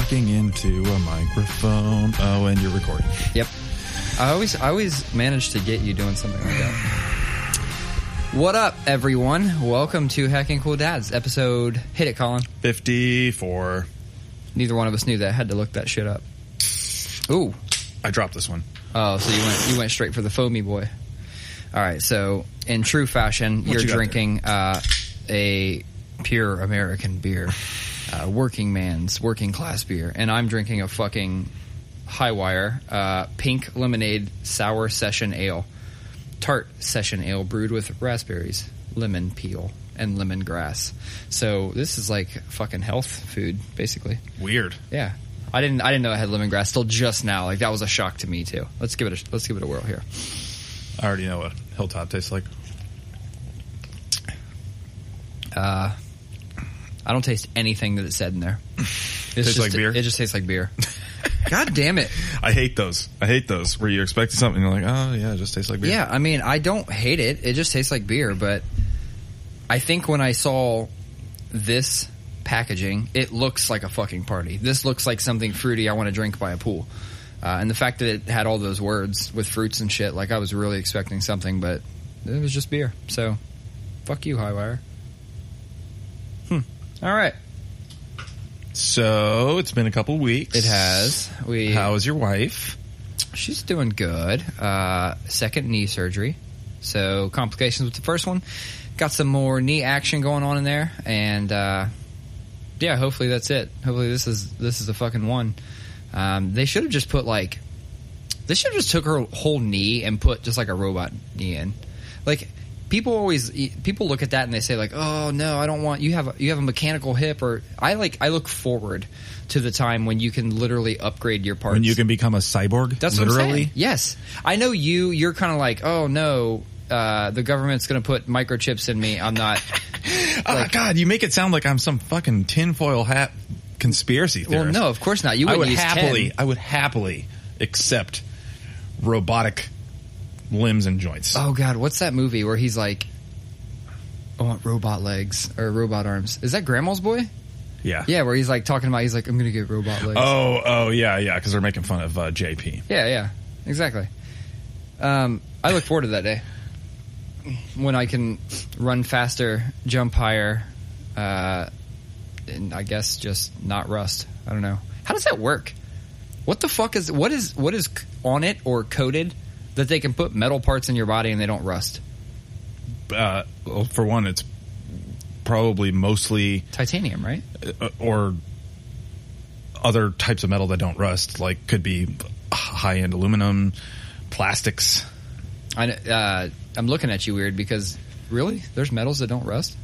talking into a microphone. Oh, and you're recording. Yep. I always I always manage to get you doing something like that. What up, everyone? Welcome to Hacking Cool Dads, episode. Hit it, Colin. 54. Neither one of us knew that. I had to look that shit up. Ooh. I dropped this one. Oh, so you went you went straight for the foamy boy. All right. So in true fashion, What you're you drinking uh, a pure American beer, uh, working man's working class beer, and I'm drinking a fucking Hi-Wire uh, pink lemonade sour session ale, tart session ale brewed with raspberries, lemon peel, and lemongrass. So this is like fucking health food, basically. Weird. Yeah. I didn't. I didn't know it had lemongrass till just now. Like that was a shock to me too. Let's give it. A, let's give it a whirl here. I already know what Hilltop tastes like. Uh, I don't taste anything that it said in there. It's Tastes like beer? It just tastes like beer. God damn it! I hate those. I hate those where you expect something and you're like, oh, yeah, it just tastes like beer. Yeah, I mean, I don't hate it. It just tastes like beer. But I think when I saw this packaging, it looks like a fucking party. This looks like something fruity I want to drink by a pool. Uh, and the fact that it had all those words with fruits and shit, like I was really expecting something, but it was just beer. So, fuck you, Hi-Wire. All right. So it's been a couple weeks. It has. We. How is your wife? She's doing good. Uh, second knee surgery. So complications with the first one. Got some more knee action going on in there, and uh, yeah, hopefully that's it. Hopefully this is this is the fucking one. Um, they should have just put like they should have just took her whole knee and put just like a robot knee in. Like people always people look at that and they say like, oh no, I don't want you have a, you have a mechanical hip or I like I look forward to the time when you can literally upgrade your parts. When you can become a cyborg? That's literally. Yes, I know you. You're kind of like, oh no, uh, the government's going to put microchips in me. I'm not. oh, God, you make it sound like I'm some fucking tinfoil hat conspiracy well, theorist. no, of course not. You wouldn't would use happily, 10. I would happily accept robotic limbs and joints. Oh God, what's that movie where he's like, I want robot legs or robot arms? Is that Grandma's Boy? yeah. Yeah, where he's like talking about he's like, I'm going to get robot legs. Oh, oh, yeah, yeah, because they're making fun of uh, JP. Yeah, yeah, exactly. Um, I look forward to that day when I can run faster, jump higher, uh, and I guess just not rust. I don't know. How does that work? What the fuck is what is what is on it or coated that they can put metal parts in your body and they don't rust? Uh, well, for one, it's probably mostly Titanium, right? uh, or other types of metal that don't rust, like could be high end aluminum, plastics. I, uh, I'm looking at you weird because really, there's metals that don't rust.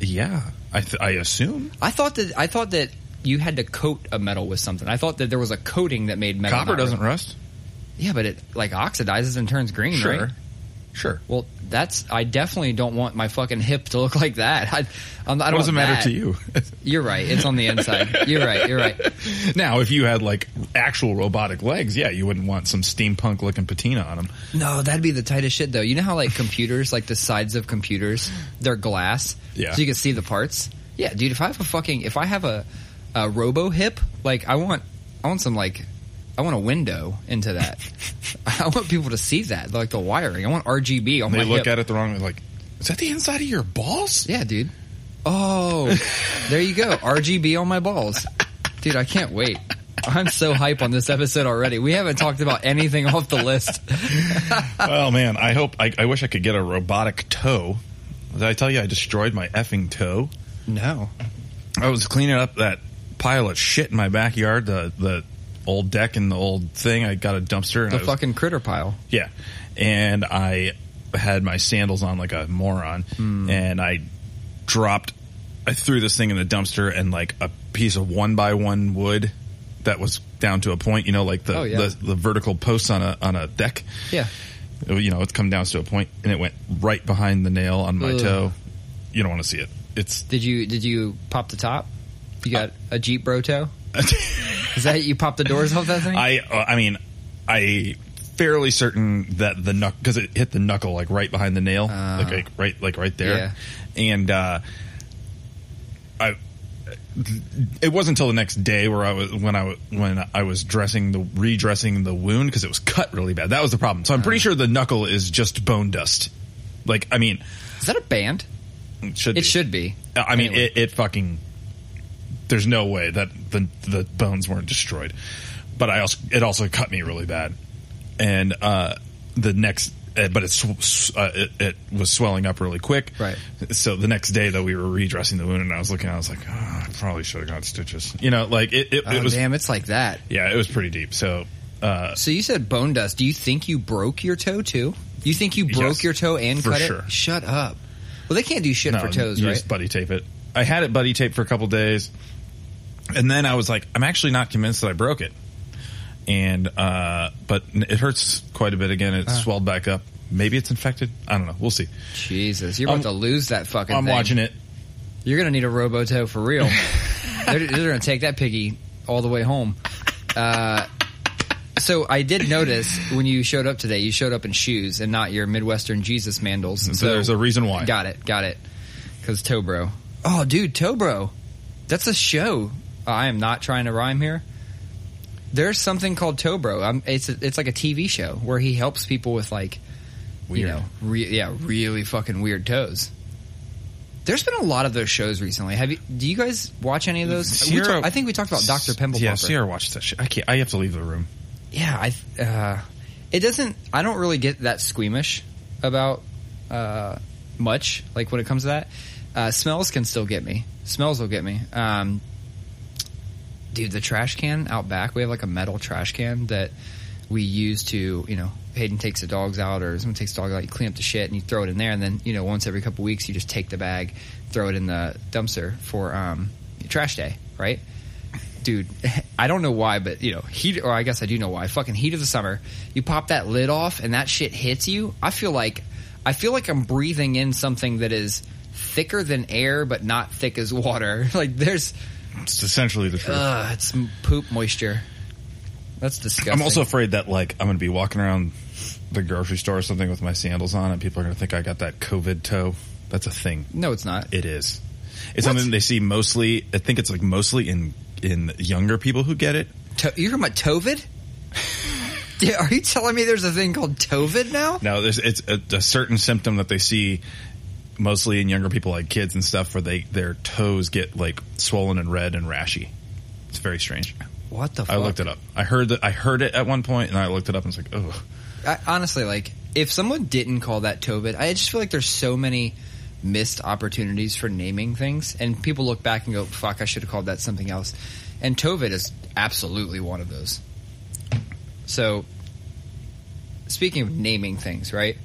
Yeah, I, th- I assume I thought that I thought that you had to coat a metal with something. I thought that there was a coating that made metal. copper doesn't rust. Yeah, but it like oxidizes and turns green, Sure. right? Sure. Well, that's I definitely don't want my fucking hip to look like that. I, I'm, I don't. does it matter that. to you? You're right. It's on the inside. You're right. You're right. now, if you had like actual robotic legs, yeah, you wouldn't want some steampunk looking patina on them. No, that'd be the tightest shit though. You know how like computers, like the sides of computers, they're glass, Yeah. so you can see the parts. Yeah, dude. If I have a fucking, if I have a, a robo hip, like I want, I want some like, I want a window into that. I want people to see that, like the wiring. I want RGB on They my look hip. at it the wrong way, like, is that the inside of your balls? Yeah, dude. Oh, there you go. RGB on my balls. Dude, I can't wait. I'm so hype on this episode already. We haven't talked about anything off the list. well, man, I hope, I, I wish I could get a robotic toe. Did I tell you I destroyed my effing toe? No. I was cleaning up that pile of shit in my backyard, the the old deck and the old thing. I got a dumpster. And The was- fucking critter pile. yeah, and I had my sandals on like a moron, Hmm. and I dropped. I threw this thing in the dumpster, and like a piece of one by one wood that was down to a point. You know, like the Oh, yeah. the, the vertical posts on a on a deck. Yeah. You know, it's come down to a point, and it went right behind the nail on my Ugh. toe. You don't want to see it. It's Did you did you pop the top? You got a Jeep Bro toe? Is that you popped the doors off that thing? I uh, I mean I fairly certain that the knuck because it hit the knuckle like right behind the nail, Ah. like, like right like right there, Yeah. and uh, I it wasn't until the next day where I was when I when I was dressing the redressing the wound because it was cut really bad. That was the problem. So I'm pretty sure the knuckle is just bone dust. Like I mean, Is that a band? it should It be. should be. I mean, Anyway. it, it fucking. There's no way that the the bones weren't destroyed, but I also it also cut me really bad, and uh, the next. Uh, but it's sw- uh, it, it was swelling up really quick. Right. So the next day, though, we were redressing the wound, and I was looking. I was like, oh, I probably should have got stitches. You know, like it. It, Oh, it was. damn, it's like that. Yeah, it was pretty deep. So. Uh, So you said bone dust. Do you think you broke your toe too? You think you broke Yes, your toe and cut sure. it? Shut up. Well, they can't do shit for toes, you right? just buddy tape it. I had it buddy taped for a couple days, and then I was like, I'm actually not convinced that I broke it. And uh, but it hurts quite a bit again. It swelled back up. Maybe it's infected. I don't know. We'll see. Jesus, you're about I'm- to lose that fucking. I'm thing. watching it. You're gonna need a robo toe for real. they're, they're gonna take that piggy all the way home. Uh, so I did notice when you showed up today, you showed up in shoes and not your Midwestern Jesus mandals. So there's a reason why. Got it, got it. Because Tobro. Oh, dude, Tobro. That's a show. I am not trying to rhyme here. There's something called Tobro. I'm, it's a, it's like a TV show where he helps people with like, you know, re- yeah, really fucking weird toes. There's been a lot of those shows recently. Have you? Do you guys watch any of those? Sierra- talk- I think we talked about Doctor Pimple Yeah. Sierra watched that shit. I can't. I have to leave the room. Yeah, I. Uh, it doesn't. I don't really get that squeamish about uh, much. Like when it comes to that, uh, smells can still get me. Smells will get me. Um, dude, the trash can out back. We have like a metal trash can that we use to, you know, Hayden takes the dogs out or someone takes the dog out. You clean up the shit and you throw it in there, and then you know once every couple weeks you just take the bag, throw it in the dumpster for um, trash day, right? dude, I don't know why, but you know, heat, or I guess I do know why. Fucking heat of the summer, you pop that lid off and that shit hits you. I feel like, I feel like I'm breathing in something that is thicker than air, but not thick as water. Like there's, It's essentially the truth. uh, it's poop moisture. That's disgusting. I'm also afraid that like I'm going to be walking around the grocery store or something with my sandals on, and people are going to think I got that COVID toe. That's a thing. no, it's not. It is. It's something they see mostly. I think it's like mostly in in younger people who get it. To- you're talking about Tovid? Yeah, Are you telling me there's a thing called Tovid now? No, there's it's a, a certain symptom that they see mostly in younger people, like kids and stuff, where they their toes get like swollen and red and rashy. It's very strange. What the? fuck? I looked it up. I heard that I heard it at one point, and I looked it up and was like, oh, I, honestly, like if someone didn't call that Tovid, I just feel like there's so many missed opportunities for naming things, and people look back and go, "Fuck, I should have called that something else." And Tovid is absolutely one of those. So, speaking of naming things, right?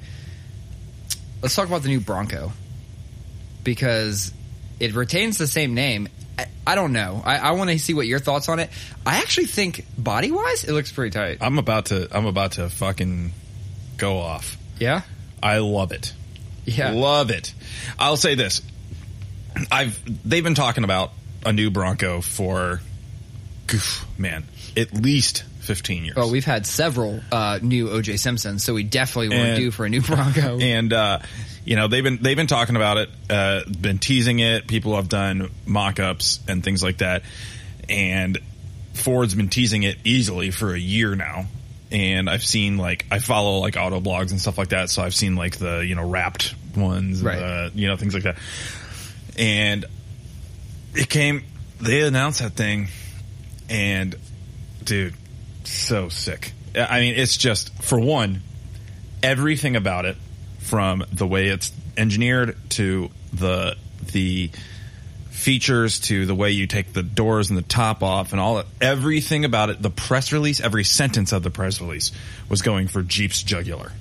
Let's talk about the new Bronco because it retains the same name. I, I don't know. I, I want to see what your thoughts on it. I actually think body wise, it looks pretty tight. I'm about to I'm about to fucking go off. Yeah, I love it. yeah. Love it. I'll say this. I've they've been talking about a new Bronco for goof, man, at least 15 years. Well, we've had several uh, new OJ Simpsons, so we definitely weren't And- due for a new Bronco. and uh, you know they've been they've been talking about it, uh, been teasing it. People have done mock-ups and things like that, and Ford's been teasing it easily for a year now. And I've seen like I follow like auto blogs and stuff like that, so I've seen like the you know wrapped ones, Right. you know things like that. And it came, they announced that thing, and dude, so sick. I mean, it's just for one, everything about it, from the way it's engineered to the the features to the way you take the doors and the top off and all everything about it, the press release, every sentence of the press release was going for Jeep's jugular.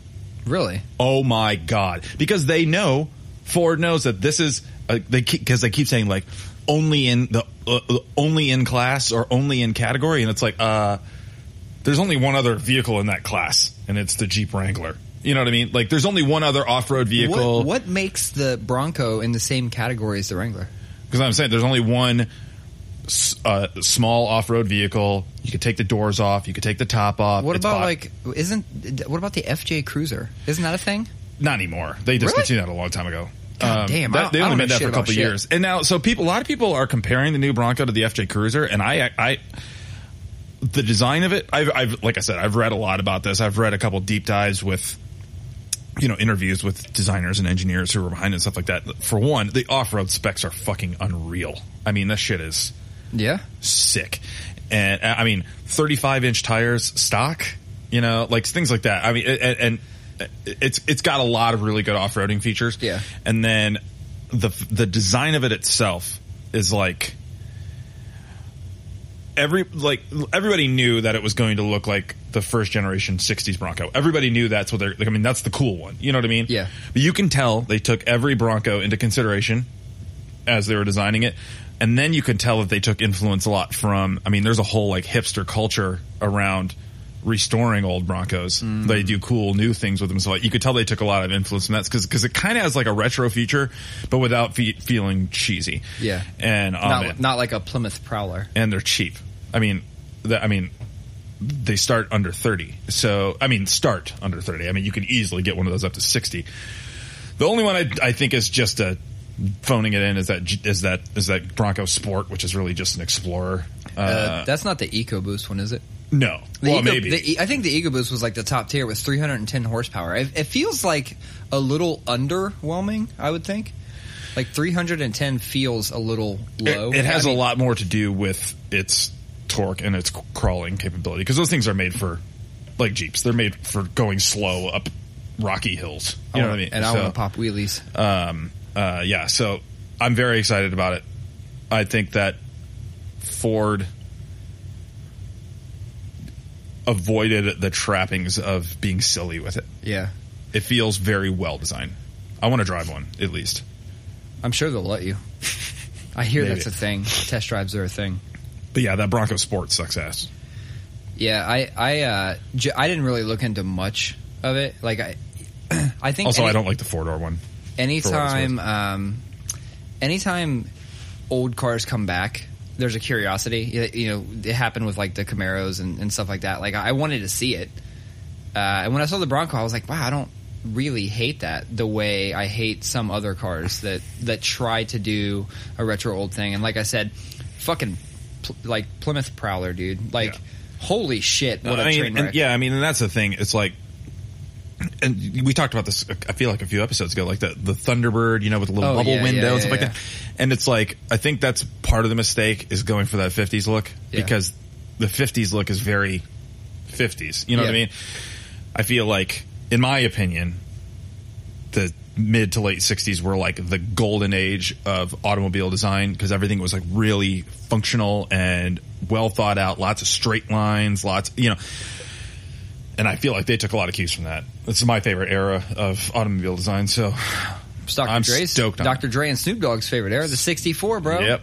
really? Oh my god! Because they know Ford knows that this is uh, they because they keep saying like only in the uh, uh, only in class or only in category, and it's like uh, there's only one other vehicle in that class, and it's the Jeep Wrangler. You know what I mean? Like there's only one other off road vehicle. What, what makes the Bronco in the same category as the Wrangler? Because I'm saying there's only one uh, small off road vehicle. You could take the doors off. You could take the top off. What It's about like isn't what about the FJ Cruiser? Isn't that a thing? not anymore? They discontinued that a long time ago. God damn, I that- they only made that for a couple years, and now so people, a lot of people are comparing the new Bronco to the FJ Cruiser, and I, I, the design of it, I've, I've, like I said, I've read a lot about this. I've read a couple deep dives with, you know, interviews with designers and engineers who were behind it and stuff like that. For one, the off-road specs are fucking unreal. I mean, this shit is Yeah. sick. And I mean, 35 inch tires stock, you know, like things like that. I mean, and, and it's, it's got a lot of really good off-roading features. Yeah. And then the, the design of it itself is like, every, like, everybody knew that it was going to look like the first generation 60s Bronco. Everybody knew that's what they're, like, I mean, that's the cool one. You know what I mean? Yeah. But you can tell they took every Bronco into consideration as they were designing it. And then you can tell that they took influence a lot from, I mean, there's a whole like hipster culture around restoring old Broncos. Mm. They do cool new things with them. So like, you could tell they took a lot of influence from that because, because it kind of has like a retro feature, but without fe- feeling cheesy. Yeah. And, oh, not, man. not like a Plymouth Prowler. and they're cheap. I mean, the, I mean, they start under 30. So, I mean, start under 30. I mean, you could easily get one of those up to 60. The only one I, I think is just a phoning it in is that is that is that Bronco Sport, which is really just an Explorer. Uh, Uh, that's not the EcoBoost one, is it? no, The well, Eco- maybe. the I think the EcoBoost was like the top tier with 310 horsepower. It, it feels like a little underwhelming. I would think, like 310 feels a little low. It, it has I a mean, lot more to do with its torque and its crawling capability because those things are made for like Jeeps. They're made for going slow up rocky hills. You know what I mean? And I want to pop wheelies. um, uh, yeah, so I'm very excited about it. I think that Ford avoided the trappings of being silly with it. Yeah, It feels very well designed. I want to drive one at least. I'm sure they'll let you. I hear Maybe. that's a thing. Test drives are a thing. But yeah, that Bronco Sport sucks ass. Yeah, I I uh, j- I didn't really look into much of it. Like I, I think Also, any- I don't like the four door one. anytime um, anytime old cars come back there's a curiosity you know it happened with like the camaros and, and stuff like that like i wanted to see it uh, and when i saw the bronco i was like wow i don't really hate that the way i hate some other cars that that try to do a retro old thing and like i said fucking like plymouth prowler dude like Yeah. holy shit what a I mean, train and- yeah, I mean, and that's the thing. It's like, and we talked about this. I feel like a few episodes ago, like the the Thunderbird, you know, with the little Oh, bubble yeah, window yeah, and stuff like that. And it's like, I think that's part of the mistake is going for that '50s look because the '50s look is very '50s. You know what I mean? I feel like, in my opinion, the mid to late 60s were like the golden age of automobile design because everything was like really functional and well thought out lots of straight lines lots you know and i feel like they took a lot of cues from that this is my favorite era of automobile design so It's Dr. I'm Dre's, stoked on Dr. Dre and Snoop Dogg's favorite era, the 64, bro. yep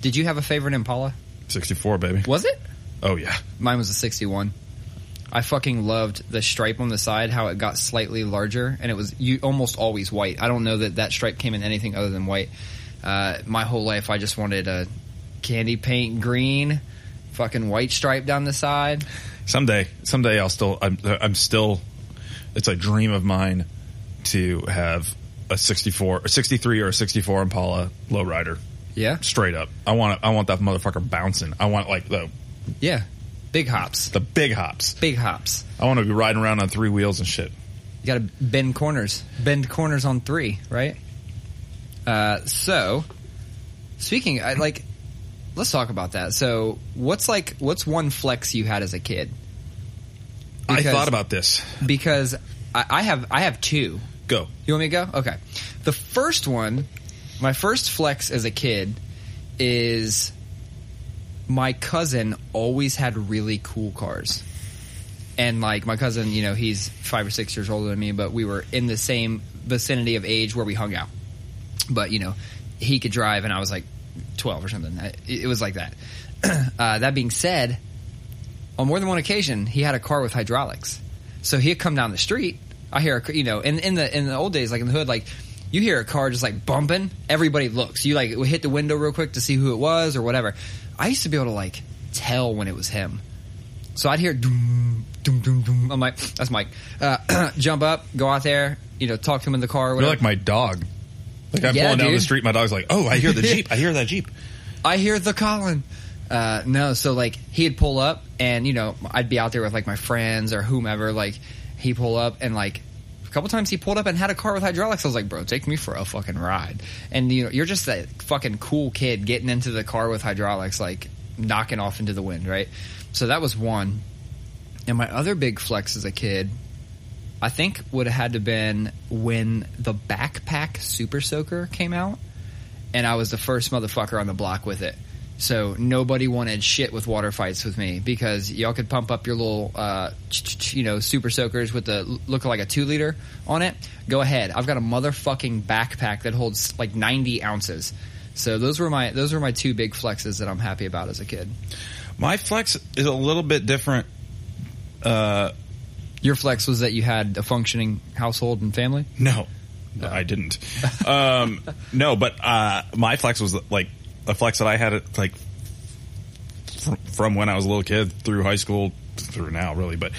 Did you have a favorite Impala? 64 baby Was it? oh yeah Mine was a 61. I fucking loved the stripe on the side, how it got slightly larger, and it was you almost always white. I don't know that that stripe came in anything other than white. Uh, my whole life, I just wanted a candy paint green, fucking white stripe down the side. someday someday i'll still i'm, I'm still it's a dream of mine to have a 64 or 63 or a 64 impala lowrider Yeah, straight up i want it, i want that motherfucker bouncing i want like the yeah, big hops, the big hops big hops. I want to be riding around on three wheels and shit. You got to bend corners, bend corners on three, right? Uh, so, speaking, I like, let's talk about that. So, what's like, what's one flex you had as a kid? I thought about this. Because I, I have, I have two. Go. You want me to go? Okay. The first one, my first flex as a kid is my cousin always had really cool cars. And like my cousin, you know, he's five or six years older than me, but we were in the same vicinity of age where we hung out. But, you know, he could drive and I was like 12 or something. It, it was like that. uh, that being said, on more than one occasion, he had a car with hydraulics. So he'd come down the street. I hear, a, you know, in, in the in the old days, like in the hood, like you hear a car just like bumping. Everybody looks. You like hit the window real quick to see who it was or whatever. I used to be able to like tell when it was him. So I'd hear doom, doom, doom, doom. I'm like, that's Mike. Uh, jump up, go out there, you know, talk to him in the car or You're like my dog. Like I'm Yeah, pulling down the street, my dog's like, "Oh, I hear the jeep! I hear that jeep!" I hear the Colin. Uh, no, so like he'd pull up and you know I'd be out there with like my friends or whomever. Like he pull up and like couple times he pulled up and had a car with hydraulics. I was like, bro, take me for a fucking ride. And you know you're just that fucking cool kid getting into the car with hydraulics, like knocking off into the wind, right? So that was one. And my other big flex as a kid, I think would have had to been when the backpack Super Soaker came out and I was the first motherfucker on the block with it. So nobody wanted shit with water fights with me because y'all could pump up your little, uh, you know, super soakers with the look like a two liter on it. Go ahead. I've got a motherfucking backpack that holds like ninety ounces. So those were my those were my two big flexes that I'm happy about as a kid. My flex is a little bit different. Uh, Your flex was that you had a functioning household and family. no, I didn't. um, no, but uh, my flex was like a flex that I had it like from, from when I was a little kid through high school through now, really. But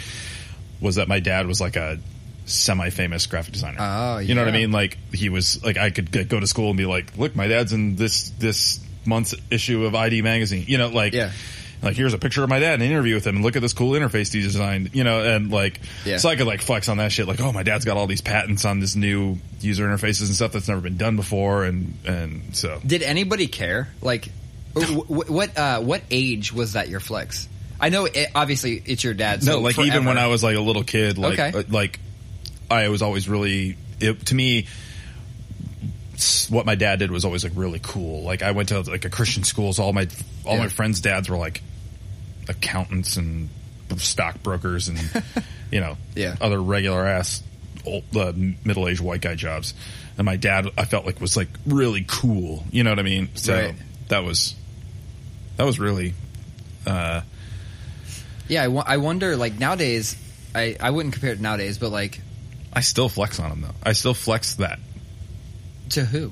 was that my dad was like a semi-famous graphic designer. Oh, yeah. you know what I mean? Like he was like I could go to school and be like, look, my dad's in this this month's issue of ID magazine. You know, like Yeah. Like here's a picture of my dad and an interview with him and look at this cool interface he designed. You know, and like Yeah. so I could like flex on that shit. Like, oh, my dad's got all these patents on this new user interfaces and stuff that's never been done before, and and so Did anybody care? Like, wh- wh- what uh, what age was that your flex? I know, it, obviously, it's your dad. So no, like even when I was like a little kid, like Okay. uh, like I was always really it, to me. What my dad did was always like really cool. Like I went to like a Christian school, so all my all Yeah. my friends' dads were like accountants and stockbrokers and you know Yeah. other regular ass old uh, middle aged white guy jobs. And my dad, I felt like was like really cool. You know what I mean? So Right. that was that was really uh, yeah, I, I wonder. Like nowadays, I I wouldn't compare it to nowadays, but like I still flex on him though. I still flex that to who?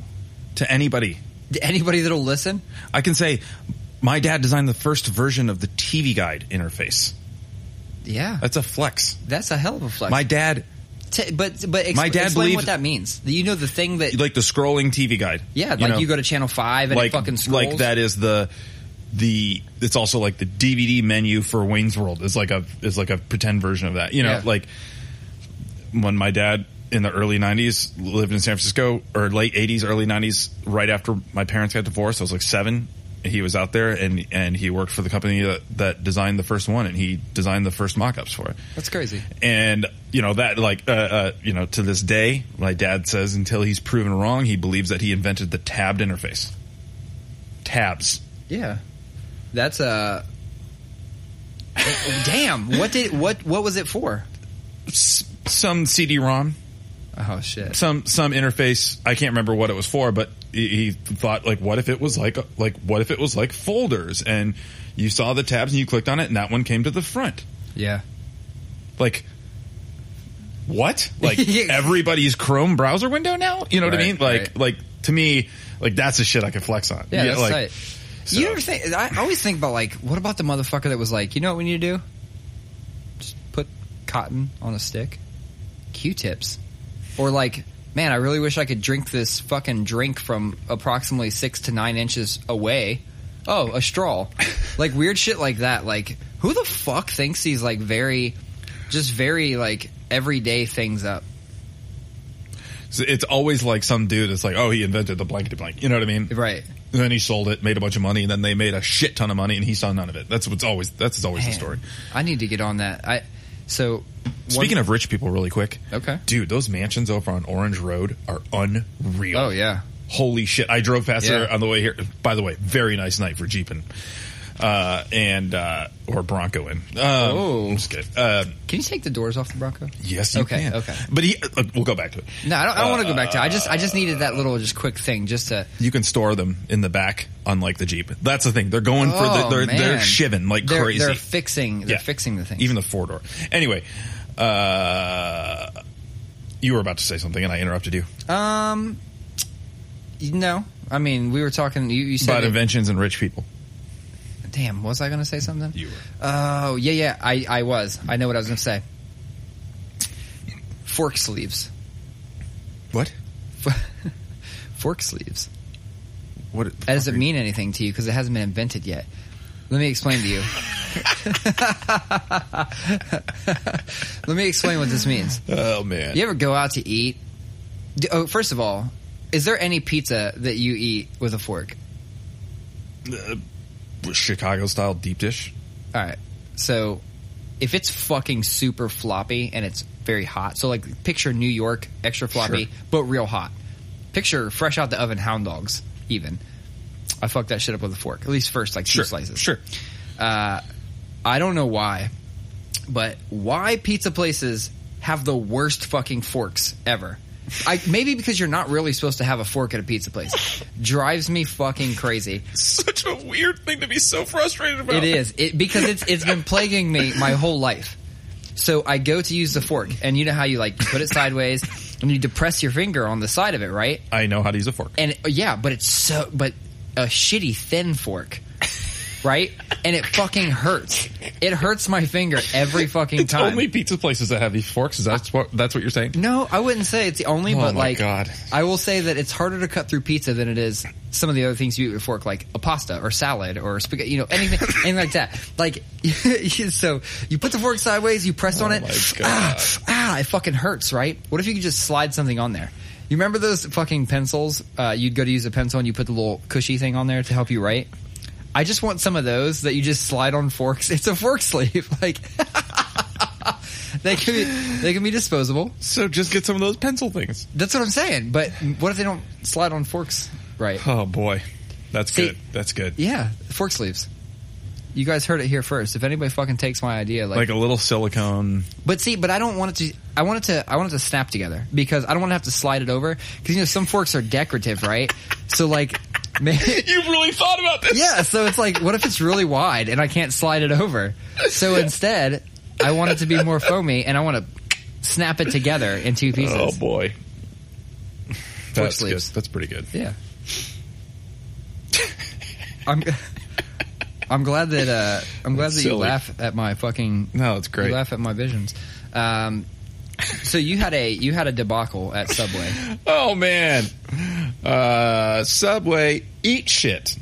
to anybody. To Anybody that'll listen? I can say my dad designed the first version of the TV guide interface. Yeah, That's a flex. that's a hell of a flex. My dad, T- but but ex- My dad explain believed- what that means. You know the thing that like the scrolling TV guide. yeah, like know? you go to channel five and like it fucking scrolls. like that is the the it's also like the DVD menu for Wayne's World is like a is like a pretend version of that. You know, Yeah. like when my dad in the early '90s lived in San Francisco or late '80s, early '90s, right after my parents got divorced. I was like seven. He was out there and and he worked for the company that, that designed the first one and he designed the first mock-ups for it. That's crazy. And you know that like uh, uh, you know to this day, my dad says until he's proven wrong, he believes that he invented the tabbed interface. Tabs. Yeah, that's a. Damn! What did what what was it for? S- some CD-ROM, Oh shit! some some interface. I can't remember what it was for, but he, he thought like, what if it was like like what if it was like folders, and you saw the tabs and you clicked on it, and that one came to the front. Yeah. Like, what? Like everybody's Chrome browser window now? You know what I mean? Like right. like to me, like that's the shit I can flex on. Yeah, that's like, tight. so- You ever think? I always think about like, what about the motherfucker that was like, you know what we need to do? Just put cotton on a stick, Q-tips, or like, man, I really wish I could drink this fucking drink from approximately six to nine inches away. Oh, a straw, like weird shit like that. Like, who the fuck thinks these like very, just very like everyday things up? So It's always like some dude that's like, oh, he invented the blankety blank. You know what I mean? Right. And then he sold it, made a bunch of money, and then they made a shit ton of money, and he saw none of it. That's what's always that's always the story. I need to get on that. I so Speaking of rich people, really quick, okay. dude, those mansions over on Orange Road are unreal. Oh yeah. Holy shit! I drove past Yeah. there on the way here. By the way, very nice night for jeeping, uh, and uh, or Broncoing. Um, Oh. I'm just kidding. Uh, Can you take the doors off the Bronco? yes, you Okay, can. okay. But he, uh, we'll go back to it. No, I don't, I don't want to go back to. it. I just I just needed that little just quick thing just to. You can store them in the back, unlike the Jeep. That's the thing. They're going for the Oh, they're they're shivving like They're, crazy. they're fixing. They're Yeah. fixing the thing. Even the four door. Anyway, uh, you were about to say something, and I interrupted you um, no, I mean we were talking. You, you said about it- inventions and rich people. Damn, was I going to say something? You were. Oh yeah, yeah. I I was. I know what I was going to say. Fork sleeves. What? Fork sleeves. What That doesn't mean anything to you because it hasn't been invented yet. Let me explain to you. Let me explain what this means. Oh man. You ever go out to eat? Oh, first of all, is there any pizza that you eat with a fork? Uh, Chicago style deep dish. All right. So, if it's fucking super floppy and it's very hot, so like picture New York extra floppy, Sure. but real hot. Picture fresh out the oven hound dogs, even. I fucked that shit up with a fork. At least first, like two Sure. slices. Sure. Uh, I don't know why, but why pizza places have the worst fucking forks ever? I maybe because you're not really supposed to have a fork at a pizza place. Drives me fucking crazy. Such a weird thing to be so frustrated about. It is it because it's it's been plaguing me my whole life. So I go to use the fork, and you know how you like put it sideways, and you depress your finger on the side of it, right? I know how to use a fork. And yeah, but it's so but a shitty thin fork, right? And it fucking hurts. It hurts my finger every fucking It's time. only pizza places that have these forks. Is that what that's what you're saying? no, I wouldn't say it's the only, Oh but like, God. I will say that it's harder to cut through pizza than it is some of the other things you eat with a fork, like a pasta or salad or spaghetti, you know, anything, anything like that. Like, so you put the fork sideways, you press on Oh it, my ah, ah, it fucking hurts, right? What if you could just slide something on there? You remember those fucking pencils? Uh, you'd go to use a pencil and you put the little cushy thing on there to help you write. I just want some of those that you just slide on forks. It's a fork sleeve, like. They can be they can be disposable. So just get some of those pencil things. That's what I'm saying. But what if they don't slide on forks right? Oh boy, that's See- good. That's good. Yeah, fork sleeves. You guys heard it here first. If anybody fucking takes my idea, like, Like a little silicone. but see, but I don't want it to. I want it to. I want it to snap together because I don't want to have to slide it over because you know some forks are decorative, right? So like, maybe, You really thought about this? yeah. So it's like, what if it's really wide and I can't slide it over? So instead, I want it to be more foamy and I want to snap it together in two pieces. Oh boy. That's good. That's pretty good. Yeah. I'm I'm glad that uh I'm glad That's that you laugh at my fucking No, it's great. you laugh at my visions. Um so you had a you had a debacle at Subway. Oh man. Uh, Subway, eat shit.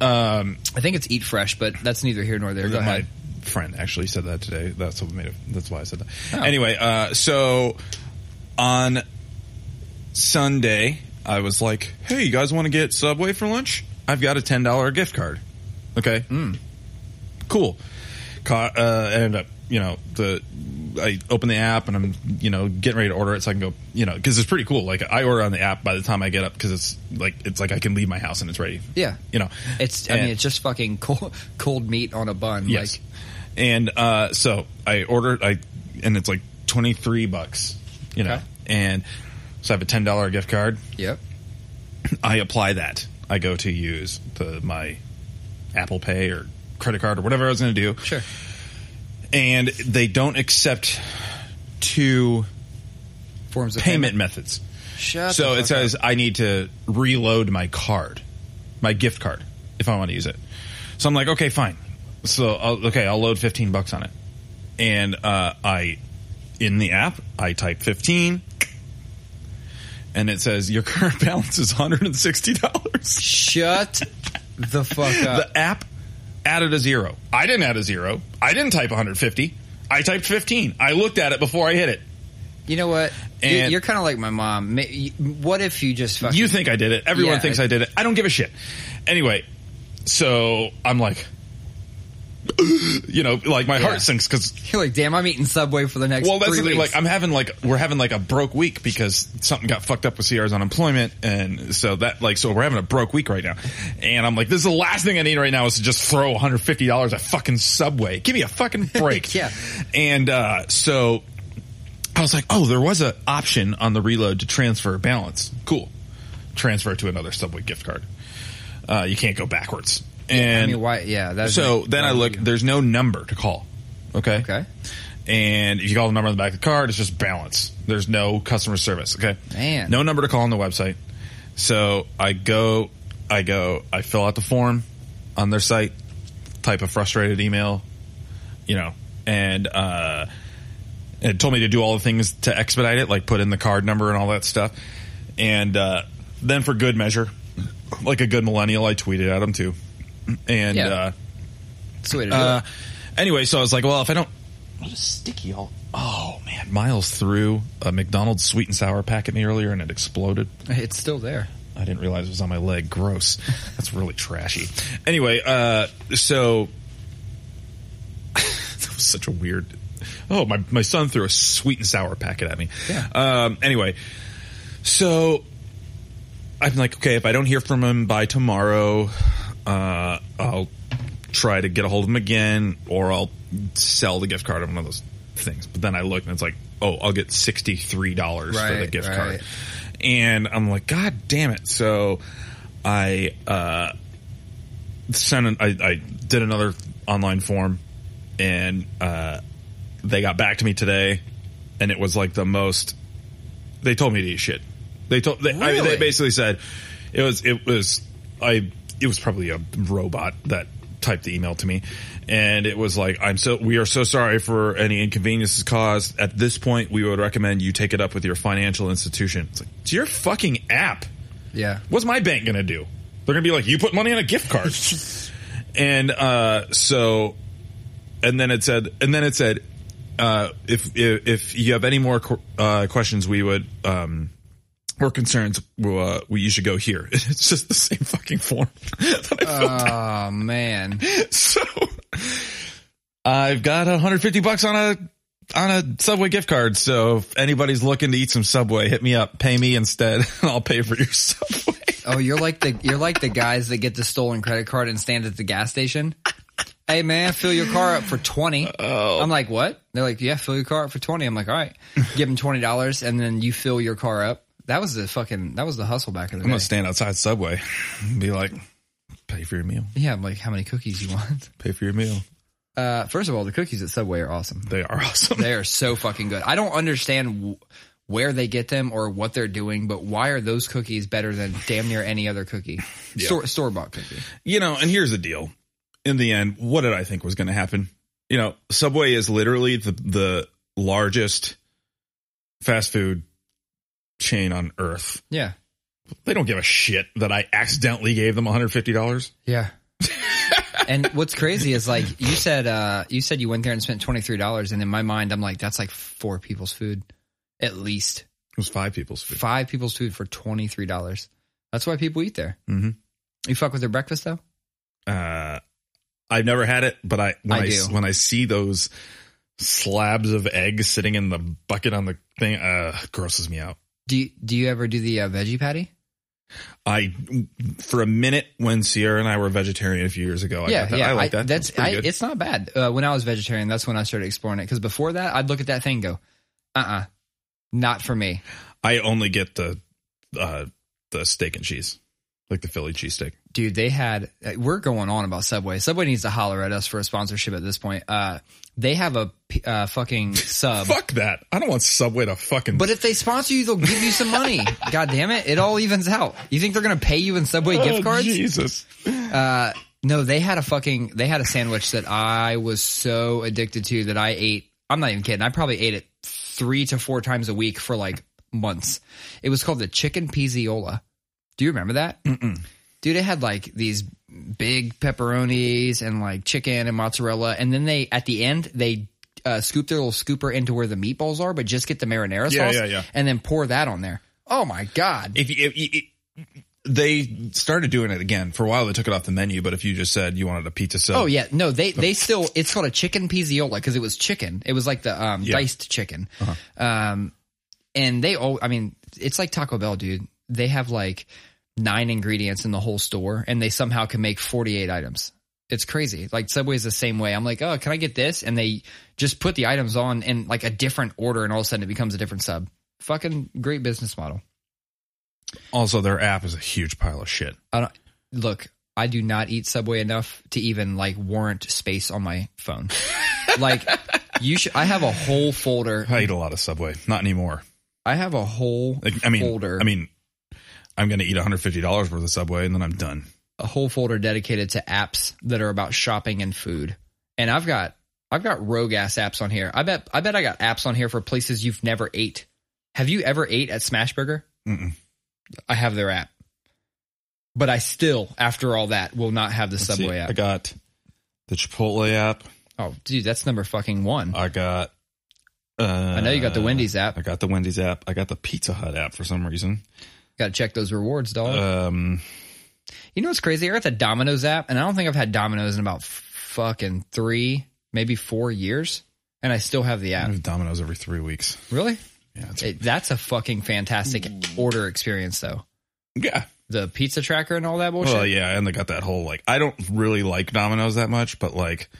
Um, I think it's Eat Fresh, but that's neither here nor there. Go my ahead. friend actually said that today. That's what made it. That's why I said that. Oh. Anyway, uh, so on Sunday, I was like, "Hey, you guys want to get Subway for lunch? I've got a ten dollar gift card." Okay, Mm. cool. Ca- uh, ended up, you know, the I open the app and I'm, you know, getting ready to order it so I can go, you know, because it's pretty cool. Like I order on the app by the time I get up because it's like it's like I can leave my house and it's ready. Yeah. You know, It's I mean it's just fucking cold cold meat on a bun. Yes. Like and uh, so I ordered, I and it's like twenty three bucks, you know, Okay. and so I have a ten dollar gift card. Yep. I apply that. I go to use the my Apple Pay or credit card or whatever I was going to do, Sure. And they don't accept two Forms of payment methods. Shut so it says I need to reload my card, my gift card, if I want to use it. So I'm like, okay, fine. So I'll, okay, I'll load 15 bucks on it, and uh, I in the app I type 15, and it says your current balance is 160 dollars. Shut the fuck up. The app added a zero. I didn't add a zero. I didn't type 150. I typed 15. I looked at it before I hit it. you know what? And- You're kind of like my mom. What if you just fucking You think I did it. Everyone Yeah, thinks I- I did it. I don't give a shit. Anyway, so I'm like, you know, like my Yeah. heart sinks because, You're like, damn, I'm eating Subway for the next well, that's three the. Like, I'm having like, we're having like a broke week because something got fucked up with CR's unemployment. And so that, like, so we're having a broke week right now. And I'm like, this is the last thing I need right now is to just throw $150 at fucking Subway. Give me a fucking break. Yeah. And, uh, so I was like, oh, there was an option on the reload to transfer balance. Cool. Transfer to another Subway gift card. Uh, you can't go backwards. And I mean, why? Yeah. That's so like- then I look, there's no number to call. Okay. Okay. And if you call the number on the back of the card, it's just balance. There's no customer service. Okay. Man. No number to call on the website. So I go, I go, I fill out the form on their site, type a frustrated email, you know, and, uh, it told me to do all the things to expedite it, like put in the card number and all that stuff. And, uh, then for good measure, like a good millennial, I tweeted at them too. And Yeah. uh, That's the way to do uh, anyway, so I was like, well, if I don't, what is sticky all? Oh man, Miles threw a McDonald's sweet and sour pack at me earlier, and it exploded. It's still there. I didn't realize it was on my leg. Gross. That's really trashy. Anyway, uh, so that was such a weird. Oh, my my son threw a sweet and sour packet at me. Yeah. Um. Anyway, so I'm like, okay, if I don't hear from him by tomorrow, uh, I'll try to get a hold of him again, or I'll sell the gift card on one of those things. But then I look and it's like, oh, I'll get sixty three dollars for the gift right. card, and I'm like, God damn it! So I uh, sent, an, I, I did another online form, and uh, they got back to me today, and it was like the most. They told me to eat shit. They told. They, I, they basically said it was. It was. I. It was probably a robot that typed the email to me, and it was like, "I'm so. We are so sorry for any inconveniences caused. At this point, we would recommend you take it up with your financial institution." It's like it's your fucking app. Yeah. What's my bank gonna do? They're gonna be like, you put money on a gift card, and uh, so, and then it said, and then it said, uh, if, if if you have any more qu- uh, questions, we would um, or concerns, well, uh, we you should go here. It's just the same fucking form. Oh man. So I've got 150 bucks on a on a Subway gift card. So if anybody's looking to eat some Subway, hit me up. Pay me instead, and I'll pay for your Subway. Oh, you're like the you're like the guys that get the stolen credit card and stand at the gas station. Hey man, fill your car up for twenty. Oh. I'm like, what? They're like, yeah, fill your car up for twenty. I'm like, all right, give them twenty dollars, and then you fill your car up. That was the fucking that was the hustle back in the I'm day. gonna stand outside Subway and be like, pay for your meal. yeah, I'm like, how many cookies you want? Pay for your meal. Uh, first of all, the cookies at Subway are awesome. They are awesome. They are so fucking good. I don't understand w- where they get them or what they're doing, but why are those cookies better than damn near any other cookie? Store store bought cookie. you know, and here's the deal. In the end, what did I think was going to happen? You know, Subway is literally the the largest fast food chain on earth. Yeah. They don't give a shit that I accidentally gave them $150. Yeah. and what's crazy is like you said uh you said you went there and spent twenty three dollars and in my mind I'm like that's like four people's food. At least. It was five people's food. Five people's food for twenty three dollars. That's why people eat there. Mhm. You fuck with their breakfast though? Uh, I've never had it, but I when I I, do. when I see those slabs of eggs sitting in the bucket on the thing, uh, grosses me out. Do you, do you ever do the uh, veggie patty? I for a minute when Sierra and I were vegetarian a few years ago. I yeah, yeah. I like that. That's, pretty I, it's not bad. Uh, when I was vegetarian, that's when I started exploring it. Because before that, I'd look at that thing, and go, uh, uh not for me. I only get the uh, the steak and cheese, like the Philly cheesesteak. Dude, they had. uh, We're going on about Subway. Subway needs to holler at us for a sponsorship at this point. Uh, they have a uh, fucking sub. Fuck that! I don't want Subway to fucking. But if they sponsor you, they'll give you some money. God damn it. It all evens out. You think they're going to pay you in Subway Oh, gift cards? Jesus. Uh, no, they had a fucking, they had a sandwich that I was so addicted to that I ate. I'm not even kidding. I probably ate it three to four times a week for like months. It was called the chicken pizziola. Do you remember that? Mm-mm. Dude, it had like these big pepperonis and like chicken and mozzarella. And then they, at the end, they, uh, scoop their little scooper into where the meatballs are, but just get the marinara Yeah, sauce yeah, yeah. and then pour that on there. Oh my God. If, if, you- it, they started doing it again for a while, they took it off the menu. But if you just said you wanted a pizza sub, Oh yeah, no, they they still it's called a chicken pizziola because it was chicken. It was like the um, diced chicken. Um, and they all, I mean, it's like Taco Bell, dude. They have like nine ingredients in the whole store, and they somehow can make forty eight items. It's crazy. Like Subway is the same way. I'm like, oh, can I get this? And they just put the items on in like a different order, and all of a sudden it becomes a different sub. Fucking great business model. Also, their app is a huge pile of shit. I don't look. I do not eat Subway enough to even like warrant space on my phone. like you should. I have a whole folder. I eat a lot of Subway. Not anymore. I have a whole Like, I mean, folder. I mean, I'm going to eat 150 dollars worth of Subway and then I'm done. a whole folder dedicated to apps that are about shopping and food. And I've got I've got rogue ass apps on here. I bet I bet I got apps on here for places you've never ate. Have you ever ate at Smashburger? Mm-mm. I have their app. but I still, after all that, will not have the Let's see. Subway app. I got the Chipotle app. oh, dude, that's number fucking one. I got. Uh, I know you got the Wendy's app. I got the Wendy's app. I got the Pizza Hut app for some reason. Got to check those rewards, dog. Um, you know what's crazy? I got the Domino's app, and I don't think I've had Domino's in about f- fucking three, maybe four years, and I still have the I app. have Domino's every three weeks. Really? Yeah, it's, It, that's a fucking fantastic order experience, though. yeah. The pizza tracker and all that bullshit. Well, yeah, and they got that whole like. I don't really like Domino's that much, but like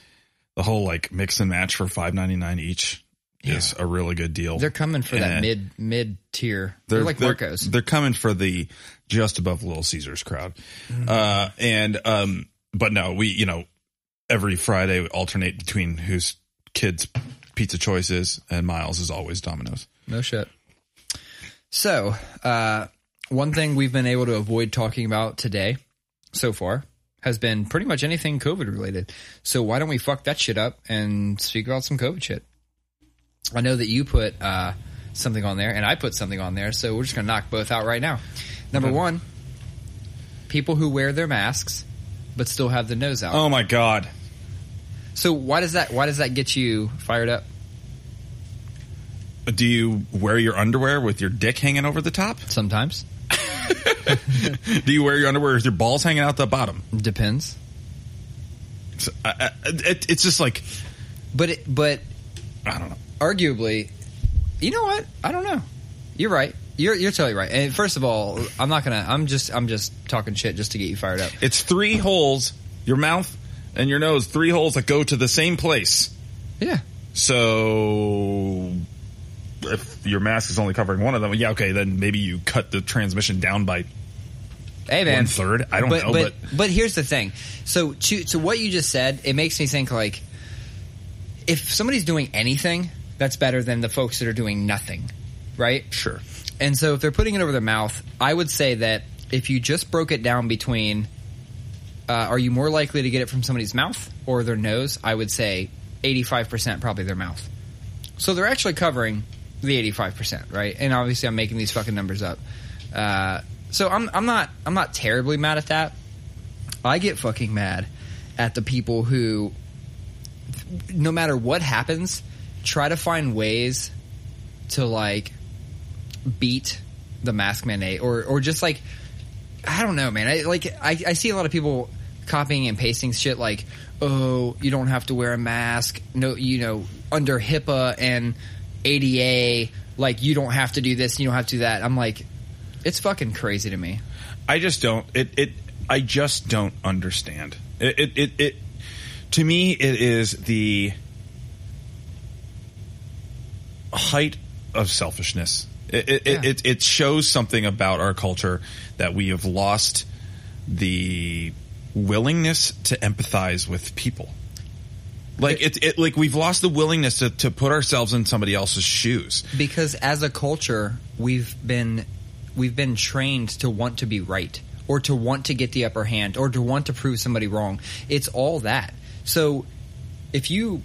the whole like mix and match for five ninety nine each is a really good deal. They're coming for that mid mid tier. They're, like Marco's. They're coming for the just above Little Caesars crowd. Mm-hmm. Uh, and, um, but no, we, you know, every Friday we alternate between whose kids pizza choices and Miles is always Domino's. No shit. So, uh, one thing we've been able to avoid talking about today so far has been pretty much anything COVID related. So why don't we fuck that shit up and speak about some COVID shit? I know that you put uh, something on there and I put something on there, so we're just gonna knock both out right now. Number Okay. one, people who wear their masks but still have the nose out. Oh my God. So why does that why does that get you fired up? Do you wear your underwear with your dick hanging over the top? Sometimes Do you wear your underwear with your balls hanging out the bottom? depends, So, I, I, it, it's just like, but it, but I don't know. Arguably, you know what? I don't know. You're right. You're you're totally right. And first of all, I'm not gonna. I'm just I'm just talking shit just to get you fired up. It's three holes, your mouth and your nose, three holes that go to the same place. Yeah. So if your mask is only covering one of them, yeah, okay, then maybe you cut the transmission down by Hey man. one third. I don't but, know, but but, but here's the thing. So to to what you just said, it makes me think like if somebody's doing anything, that's better than the folks that are doing nothing, right? sure. And so if they're putting it over their mouth, I would say that if you just broke it down between uh, are you more likely to get it from somebody's mouth or their nose? I would say 85% probably their mouth. So they're actually covering the 85%, right? And obviously I'm making these fucking numbers up. Uh, so I'm I'm not I'm not terribly mad at that. I get fucking mad at the people who no matter what happens, try to find ways to like beat the mask mandate or or just like I don't know, man. I like I, I see a lot of people copying and pasting shit like, oh, you don't have to wear a mask. No, you know, under HIPAA and ADA, like you don't have to do this, you don't have to do that. I'm like, it's fucking crazy to me. I just don't. It. It. I just don't understand. It. It. It. it to me, it is the height of selfishness. It. It, Yeah. it. It shows something about our culture that we have lost the willingness to empathize with people. Like it, it, like we've lost the willingness to, to put ourselves in somebody else's shoes. because as a culture we've been we've been trained to want to be right or to want to get the upper hand or to want to prove somebody wrong it's all that so if you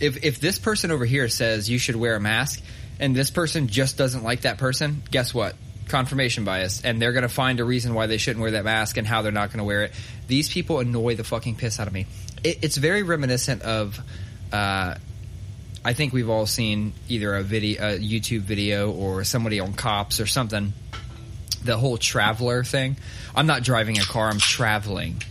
if if this person over here says you should wear a mask and this person just doesn't like that person guess what confirmation bias and they're going to find a reason why they shouldn't wear that mask and how they're not going to wear it these people annoy the fucking piss out of me it, it's very reminiscent of uh, I think we've all seen either a video, a YouTube video, or somebody on cops or something. The whole traveler thing. I'm not driving a car. I'm traveling.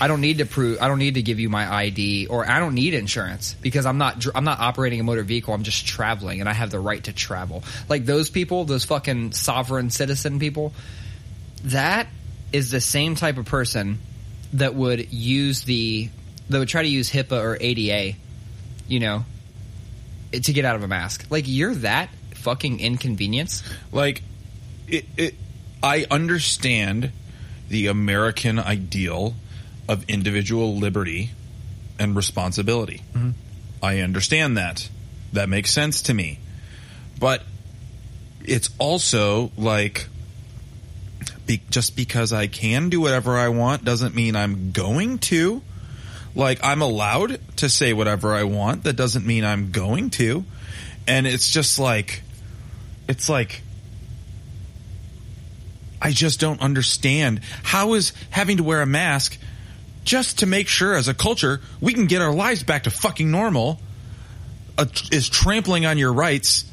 I don't need to prove. I don't need to give you my ID, or I don't need insurance because I'm not. I'm not operating a motor vehicle. I'm just traveling, and I have the right to travel. Like those people, those fucking sovereign citizen people. That is the same type of person that would use the. That would try to use HIPAA or ADA, you know, to get out of a mask. Like you're that fucking inconvenience. like it, it i understand the american ideal of individual liberty and responsibility. Mm-hmm. I understand that. That makes sense to me. But it's also like be, just because i can do whatever i want doesn't mean i'm going to. Like i'm allowed to say whatever i want. That doesn't mean i'm going to. And it's just like it's like I just don't understand. How is having to wear a mask just to make sure as a culture we can get our lives back to fucking normal uh, is trampling on your rights,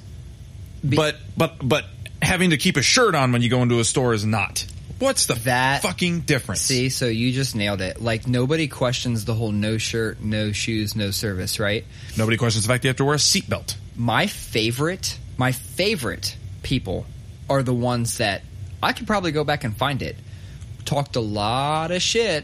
but but but having to keep a shirt on when you go into a store is not. What's the That- fucking difference? See, so you just nailed it. Like nobody questions the whole no shirt, no shoes, no service, right? Nobody questions the fact you have to wear a seatbelt. My favorite, my favorite people are the ones that I could probably go back and find it. Talked a lot of shit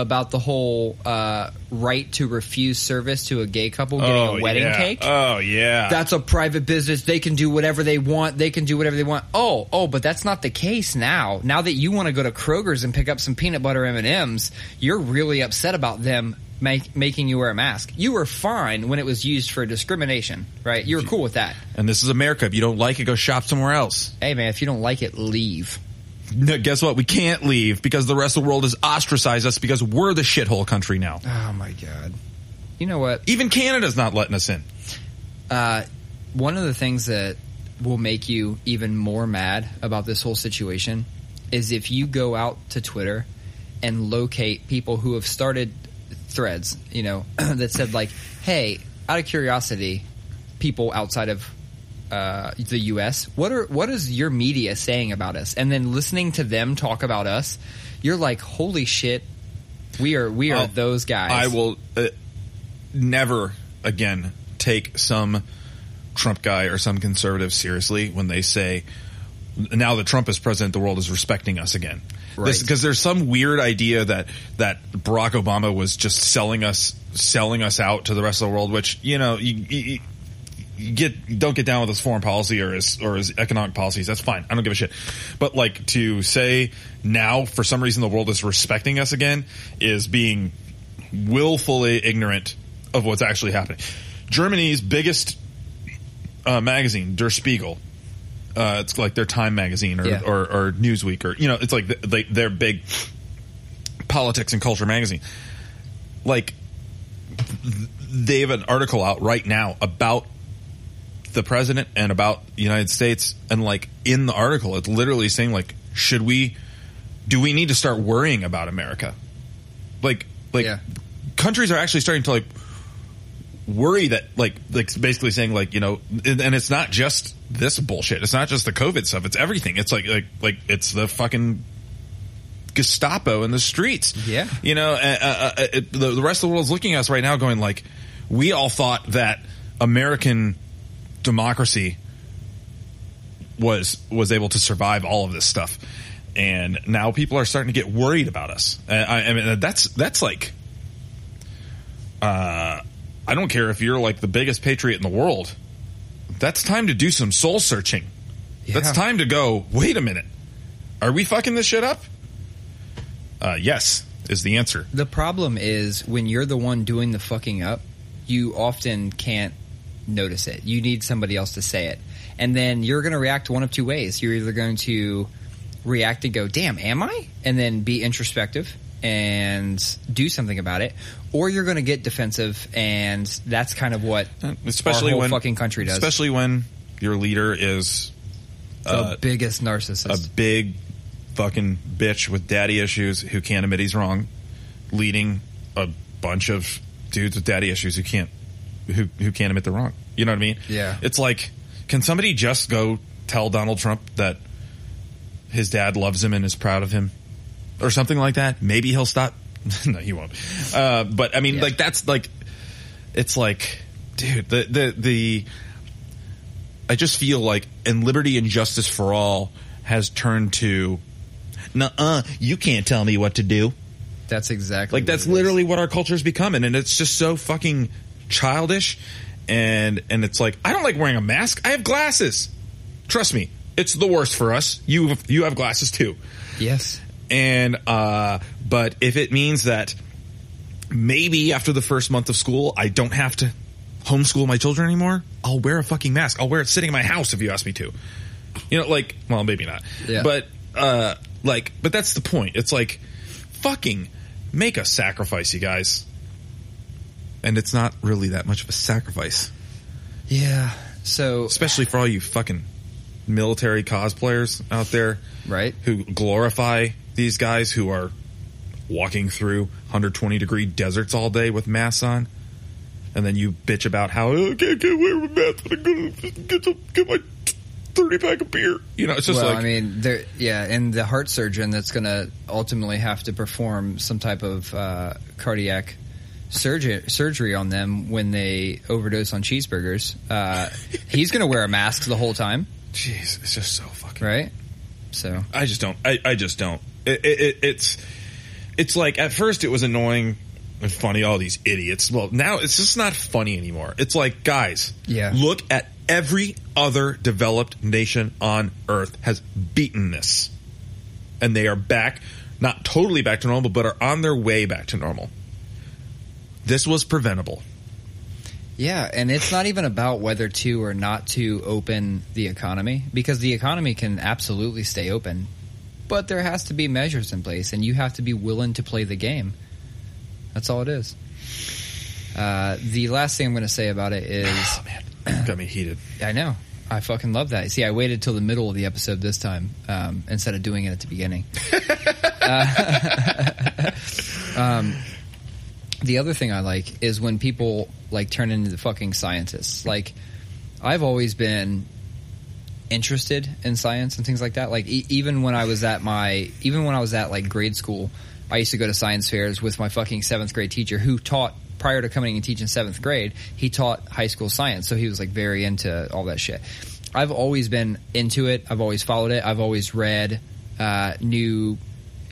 about the whole uh, right to refuse service to a gay couple getting a wedding yeah. cake. Oh yeah. that's a private business. They can do whatever they want. They can do whatever they want. Oh, oh, but that's not the case now. Now that you want to go to Kroger's and pick up some peanut butter M and M's, you're really upset about them make, making you wear a mask. You were fine when it was used for discrimination, right? You were cool with that. and this is America. If you don't like it, go shop somewhere else. Hey, man, if you don't like it, leave. No, guess what? We can't leave because the rest of the world has ostracized us because we're the shithole country now. Oh my god. You know what? Even Canada's not letting us in. Uh, one of the things that will make you even more mad about this whole situation is if you go out to Twitter and locate people who have started threads, you know, that said like, "Hey, out of curiosity, people outside of uh, the U.S., what are what is your media saying about us?" And then listening to them talk about us, you're like, "Holy shit, we are we are Oh, those guys." I will uh, never again take some Trump guy or some conservative seriously when they say, now that Trump is president, the world is respecting us again. Right. Because there's some weird idea that that Barack Obama was just selling us selling us out to the rest of the world, which you know you, you get don't get down with his foreign policy or his or his economic policies. That's fine. I don't give a shit. But like to say now for some reason the world is respecting us again is being willfully ignorant of what's actually happening. Germany's biggest uh, magazine, Der Spiegel. Uh, it's like their Time magazine or, Yeah. or, or Newsweek or you know it's like th- they, their big politics and culture magazine. Like they have an article out right now about the president and about the United States and like in the article it's literally saying like should we do we need to start worrying about America? Like like Yeah. countries are actually starting to like worry that like like basically saying like you know and, and it's not just this bullshit it's not just the covid stuff it's everything it's like like like it's the fucking gestapo in the streets Yeah. you know uh, uh, uh, it, the, the rest of the world's looking at us right now going like we all thought that american democracy was was able to survive all of this stuff and now people are starting to get worried about us I, I mean that's that's like uh, I don't care if you're like the biggest patriot in the world. That's time to do some soul searching. That's time to go, wait a minute. Are we fucking this shit up? Uh, yes, is the answer. The problem is when you're the one doing the fucking up, you often can't notice it. You need somebody else to say it. And then you're going to react one of two ways. You're either going to react and go, damn, am I? And then be introspective and do something about it. Or you're going to get defensive and that's kind of what Especially our whole when fucking country does. Especially when your leader is the uh, biggest a big fucking bitch with daddy issues who can't admit he's wrong, leading a bunch of dudes with daddy issues who can't who who can't admit they're wrong. You know what I mean? Yeah. It's like, can somebody just go tell Donald Trump that his dad loves him and is proud of him, or something like that? Maybe he'll stop. no, he won't. Uh, but I mean, Yeah. like that's like, it's like, dude, the the the. I just feel like, and liberty and justice for all has turned to, uh, you can't tell me what to do. that's exactly Like that's it is. literally what our culture culture's becoming, and it's just so fucking childish. And and it's like I don't like wearing a mask. I have glasses. Trust me, it's the worst for us. You you have glasses too. Yes. And uh, but if it means that maybe after the first month of school, I don't have to homeschool my children anymore, I'll wear a fucking mask. I'll wear it sitting in my house if you ask me to. You know, like, well, maybe not. Yeah. But, uh, like, but that's the point. It's like, fucking make a sacrifice, you guys. And it's not really that much of a sacrifice, Yeah. So especially for all you fucking military cosplayers out there Right. who glorify these guys who are walking through 120 degree deserts all day with masks on. And then you bitch about how oh, I can't get away with mask, but I'm gonna get, some, get my 30 pack of beer. You know, it's just well, like I mean, yeah, and the heart surgeon that's going to ultimately have to perform some type of uh, cardiac surgery surgery on them when they overdose on cheeseburgers. Uh, he's going to wear a mask the whole time, jeez, it's just so fucking right? So I just don't. I, I just don't. It, it, it, it's it's like at first it was annoying and funny. All these idiots. Well, now it's just not funny anymore. It's like guys, Yeah. Look at every other developed nation on Earth has beaten this, and they are back, not totally back to normal, but are on their way back to normal. This was preventable. yeah, and it's not even about whether to or not to open the economy because the economy can absolutely stay open, but there has to be measures in place, and you have to be willing to play the game. That's all it is. Uh, the last thing I'm going to say about it is, Oh man, got me heated. I know, I fucking love that. See, I waited till the middle of the episode this time um, instead of doing it at the beginning. uh, um, the other thing I like is when people like turn into the fucking scientists. Like, I've always been interested in science and things like that. Like, e- even when I was at my, even when I was at like grade school, I used to go to science fairs with my fucking seventh grade teacher who taught prior to coming and teaching seventh grade. He taught high school science, so he was like very into all that shit. I've always been into it. I've always followed it. I've always read uh, new,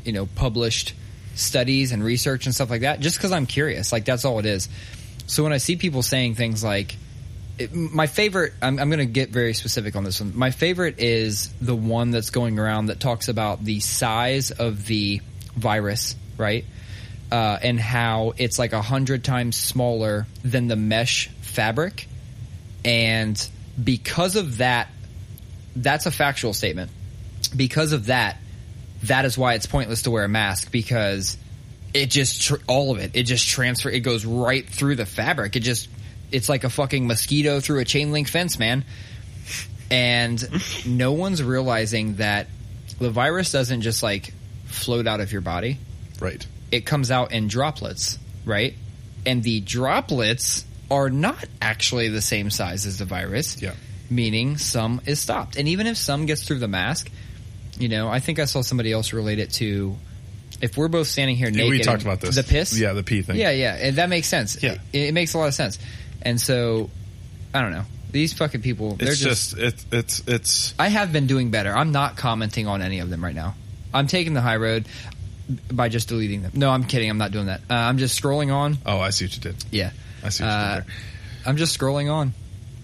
you know, published studies and research and stuff like that. Just because I'm curious, like that's all it is. So when I see people saying things like, it, my favorite, I'm, I'm going to get very specific on this one. My favorite is the one that's going around that talks about the size of the virus, right? Uh, and how it's like a hundred times smaller than the mesh fabric. And because of that, that's a factual statement. Because of that, that is why it's pointless to wear a mask because it just tr- all of it it just transfer it goes right through the fabric. It just it's like a fucking mosquito through a chain link fence man. And no one's realizing that the virus doesn't just like float out of your body. Right. it comes out in droplets right? And the droplets are not actually the same size as the virus Yeah. meaning some is stopped. And even if some gets through the mask you know i think i saw somebody else relate it to if we're both standing here naked we talked about this. the piss? Yeah, the pee thing. yeah yeah and that makes sense. Yeah. it, it makes a lot of sense. And so i don't know. These fucking people they're It's just, just it's it's it's i have been doing better. I'm not commenting on any of them right now. I'm taking the high road by just deleting them. No i'm kidding. I'm not doing that. Uh, i'm just scrolling on. Oh I see what you did. yeah. I see what you Uh, did there. i'm just scrolling on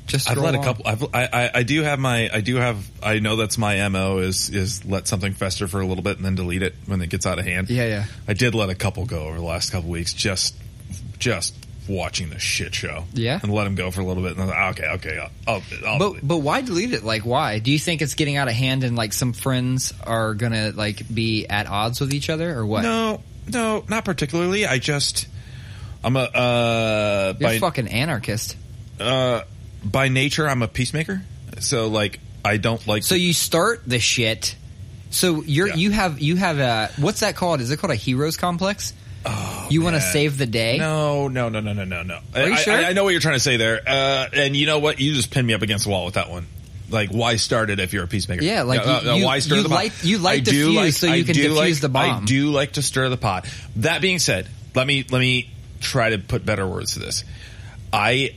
just I've let a couple. I've, I, I I do have my. I do have. I know that's my mo. Is is let something fester for a little bit and then delete it when it gets out of hand. yeah yeah I did let a couple go over the last couple weeks. Just just watching the shit show. Yeah? and let them go for a little bit. And I was like, okay, okay, I'll. I'll, I'll But but why delete it? Like why? Do you think it's getting out of hand and like some friends are gonna like be at odds with each other or what? no, no, not particularly. I just. I'm a uh You're by a fucking anarchist. uh by nature I'm a peacemaker. So like I don't like. So you start the shit. So you're Yeah. you have you have a what's that called? Is it called a heroes complex? Oh, you want to save the day? No, no, no, no, no, no, no. Are you I, sure? I, I know what you're trying to say there. Uh, and you know what? You just pinned me up against the wall with that one. Like, why start it if you're a peacemaker? Yeah, like, uh, you- you- why stir you the pot? light- you light I do fuse like, so you I can defuse like, the bomb. I do like to stir the pot. That being said, let me let me try to put better words to this. I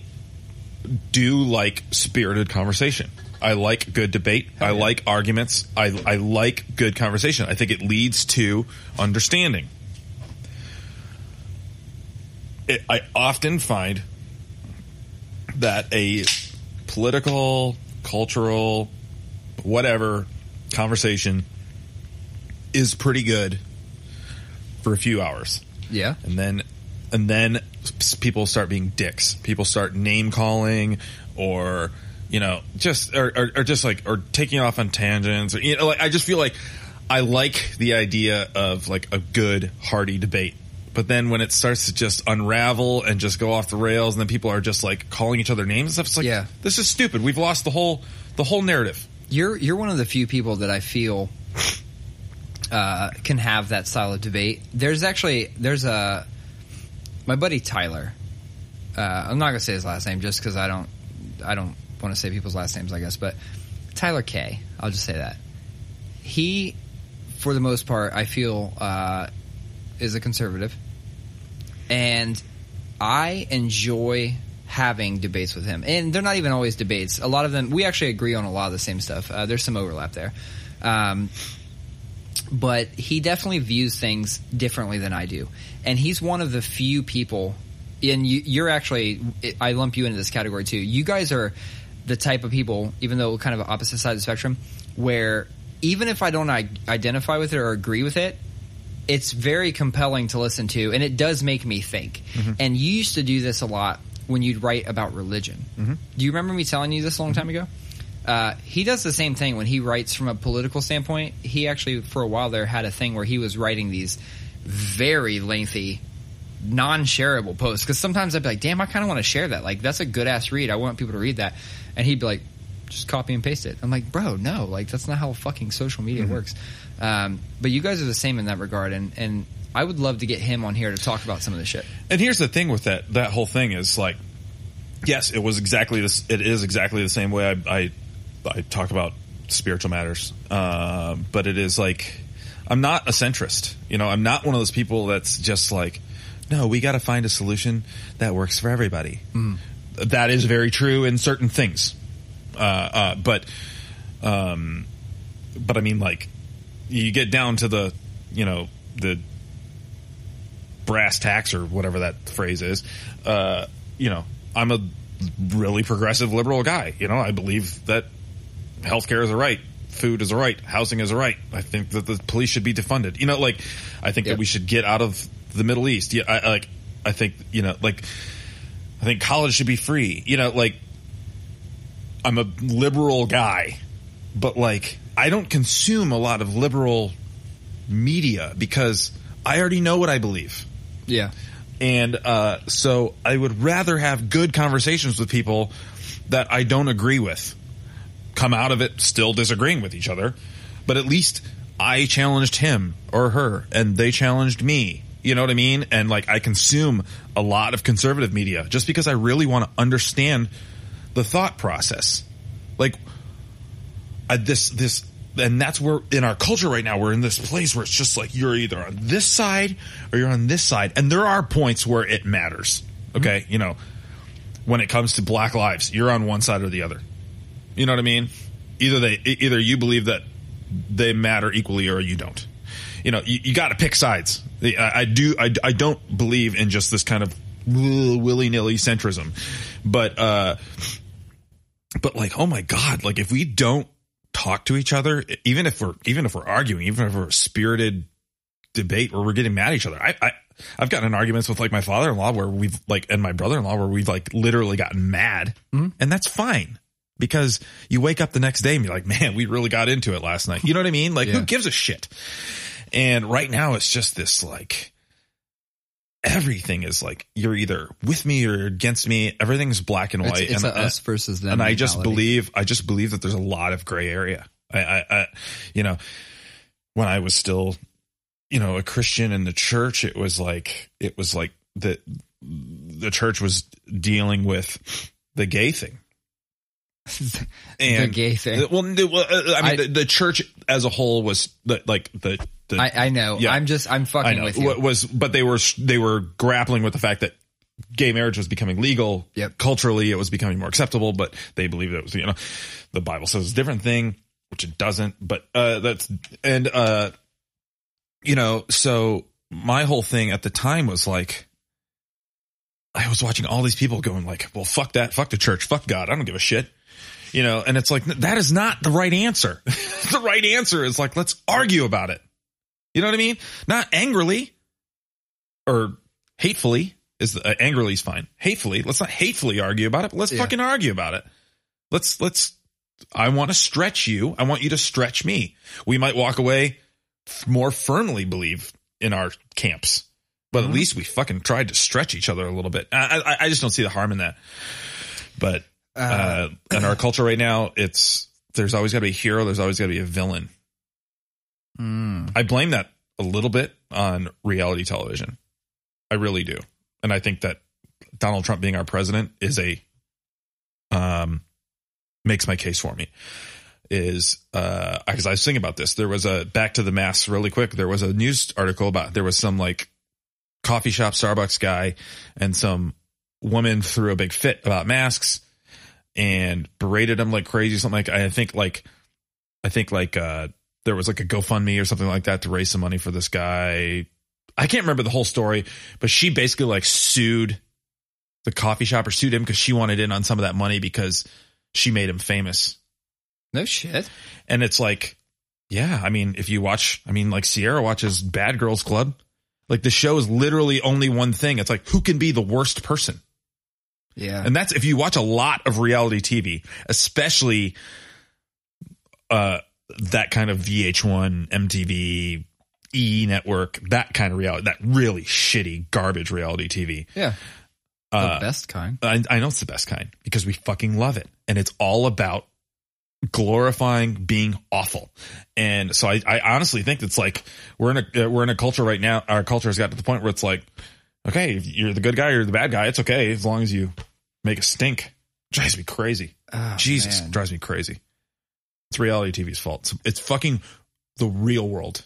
do like spirited conversation. I like good debate. Oh, I like arguments. I, I like good conversation. I think it leads to understanding. It, I often find that a political, cultural, whatever conversation is pretty good for a few hours Yeah. and then and then people start being dicks. People start name calling or you know just or, or, or just like or taking off on tangents. Or, you know, like I just feel like I like the idea of like a good hearty debate. But then when it starts to just unravel and just go off the rails, and then people are just like calling each other names and stuff, it's like, Yeah. this is stupid. We've lost the whole the whole narrative. you're you're one of the few people that I feel uh, can have that style of debate. There's actually there's a my buddy Tyler. Uh, I'm not gonna say his last name just because I don't I don't want to say people's last names, I guess. But Tyler K. I'll just say that he, for the most part, I feel uh, is a conservative, and I enjoy having debates with him. And they're not even always debates. A lot of them, we actually agree on a lot of the same stuff. Uh, there's some overlap there. Um, but he definitely views things differently than I do. And he's one of the few people, and you, you're actually, I lump you into this category too. You guys are the type of people, even though kind of opposite side of the spectrum, where even if I don't I- identify with it or agree with it, it's very compelling to listen to, and it does make me think. Mm-hmm. And you used to do this a lot when you'd write about religion. Mm-hmm. Do you remember me telling you this a long mm-hmm. time ago? Uh, he does the same thing when he writes from a political standpoint. He actually, for a while there, had a thing where he was writing these very lengthy, non-shareable posts. Because sometimes I'd be like, "Damn, I kind of want to share that. Like, that's a good ass read. I want people to read that." And he'd be like, "Just copy and paste it." I'm like, "Bro, no. Like, that's not how fucking social media works." Um, but you guys are the same in that regard, and and I would love to get him on here to talk about some of this shit. And here's the thing with that that whole thing is like, yes, it was exactly this. It is exactly the same way I I, I talk about spiritual matters, uh, but it is like I'm not a centrist. You know, I'm not one of those people that's just like, no, we got to find a solution that works for everybody. That is very true in certain things, uh, uh, but um, but I mean, like, you get down to the, you know, the brass tacks or whatever that phrase is, uh, you know, I'm a really progressive liberal guy. You know, I believe that healthcare is a right, food is a right, housing is a right. I think that the police should be defunded. You know, like I think Yep. that we should get out of the Middle East. Yeah, I, I like I think you know, like I think college should be free. You know, like I'm a liberal guy, but like I don't consume a lot of liberal media because I already know what I believe. Yeah, And uh, so I would rather have good conversations with people that I don't agree with. Come out of it still disagreeing with each other, but at least I challenged him or her and they challenged me. You know what I mean? And like I consume a lot of conservative media just because I really want to understand the thought process. Like I, this this and that's where in our culture right now we're in this place where it's just like you're either on this side or you're on this side and there are points where it matters okay you know when it comes to black lives you're on one side or the other you know what i mean? Either they either you believe that they matter equally or you don't. You know you, you got to pick sides. I, I do I, I don't believe in just this kind of willy-nilly centrism. But uh but like oh my god like if we don't talk to each other even if we're even if we're arguing even if we're a spirited debate where we're getting mad at each other i i i've gotten in arguments with like my father-in-law where we've like and my brother-in-law where we've like literally gotten mad. And that's fine because you wake up the next day and you're like man we really got into it last night you know what i mean like who gives a shit and right now it's just this like everything is like you're either with me or against me everything's black and white it's and a us versus them. and I just believe I just believe that there's a lot of gray area. I, I, I, you know, when I was still, you know, a Christian in the church, it was like it was like the the church was dealing with the gay thing. The gay thing. Well, the- well, uh, I mean, I- the, the church as a whole was the, like the. the I, I know. Yeah. I'm just I'm fucking with you. Was, but they were they were grappling with the fact that gay marriage was becoming legal. Yep. Culturally, it was becoming more acceptable, but they believed it was you know the Bible says it's a different thing, which it doesn't. But uh, that's and uh, you know, so my whole thing at the time was like. I was watching all these people going like, well, fuck that, fuck the church, fuck God, I don't give a shit. You know, and it's like, that is not the right answer. the right answer is like, let's argue about it. You know what I mean? Not angrily or hatefully is uh, angrily is fine. Hatefully, let's not hatefully argue about it, but let's Yeah. fucking argue about it. Let's let's. I want to stretch you. I want you to stretch me. We might walk away f- more firmly believe in our camps, but at Mhm. least we fucking tried to stretch each other a little bit. I, I, I just don't see the harm in that. But uh, in our culture right now, it's there's always got to be a hero. There's always got to be a villain. Mm. I blame that a little bit on reality television. I really do. And I think that Donald Trump being our president is a um makes my case for me. Is uh because I was thinking about this. There was a back to the masks really quick. There was a news article about there was some like coffee shop Starbucks guy and some woman threw a big fit about masks and berated him like crazy. Something like I think like I think like uh there was like a GoFundMe or something like that to raise some money for this guy. I can't remember the whole story, but she basically like sued the coffee shop or sued him because she wanted in on some of that money because she made him famous. No shit. And it's like, yeah, I mean, if you watch, I mean, like Sierra watches Bad Girls Club. Like the show is literally only one thing. It's like, who can be the worst person? Yeah. And that's if you watch a lot of reality TV, especially uh that kind of VH1, MTV, E network, that kind of reality, that really shitty garbage reality TV. yeah. The Uh, best kind. I, I know it's the best kind because we fucking love it. And it's all about glorifying being awful. And so I, I honestly think it's like we're in a, uh, we're in a culture right now. Our culture has got to the point where it's like, okay, you're the good guy or the bad guy. It's okay as long as you make a stink. drives me crazy. Oh, Jesus man. drives me crazy. It's reality TV's fault. It's, it's fucking the real world.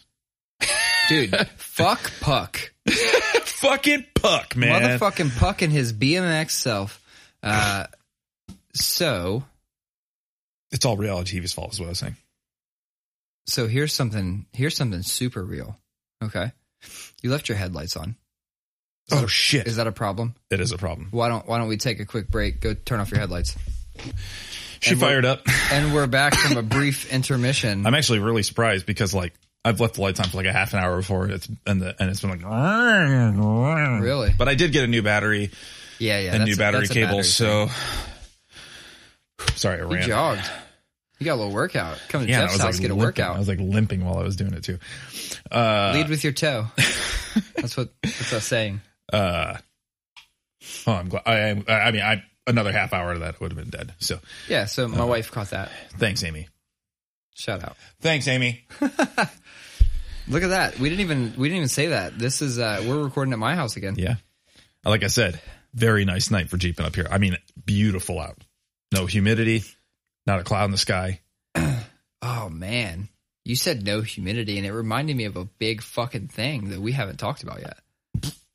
Dude, fuck Puck. fucking puck, man. Motherfucking Puck and his BMX self. Uh, so, It's all reality TV's fault, is what I was saying. so here's something. Here's something super real. Okay, you left your headlights on. Oh shit, Is that a problem? it is a problem. Why don't Why don't we take a quick break? Go turn off your headlights. She And fired up. And we're back from a brief intermission. I'm actually really surprised because like I've left the lights on for like a half an hour before it's and the and it's been like Really? But I did get a new battery Yeah, yeah. and new battery a cable. battery so sorry, I ran. you jogged. You got a little workout. Come to Yeah, Jeff's house, like get a workout. I was like limping while I was doing it too. Uh, Lead with your toe. That's what that's us saying. Uh, oh, I'm glad. I am. I mean, I another half hour of that would have been dead. So Yeah. So Uh, my wife caught that. thanks, Amy. Shout out. Thanks, Amy. Look at that. We didn't even we didn't even say that. This is uh we're recording at my house again. Yeah, like I said, very nice night for jeeping up here. I mean, beautiful out. No humidity, not a cloud in the sky. Oh man. You said no humidity and it reminded me of a big fucking thing that we haven't talked about yet.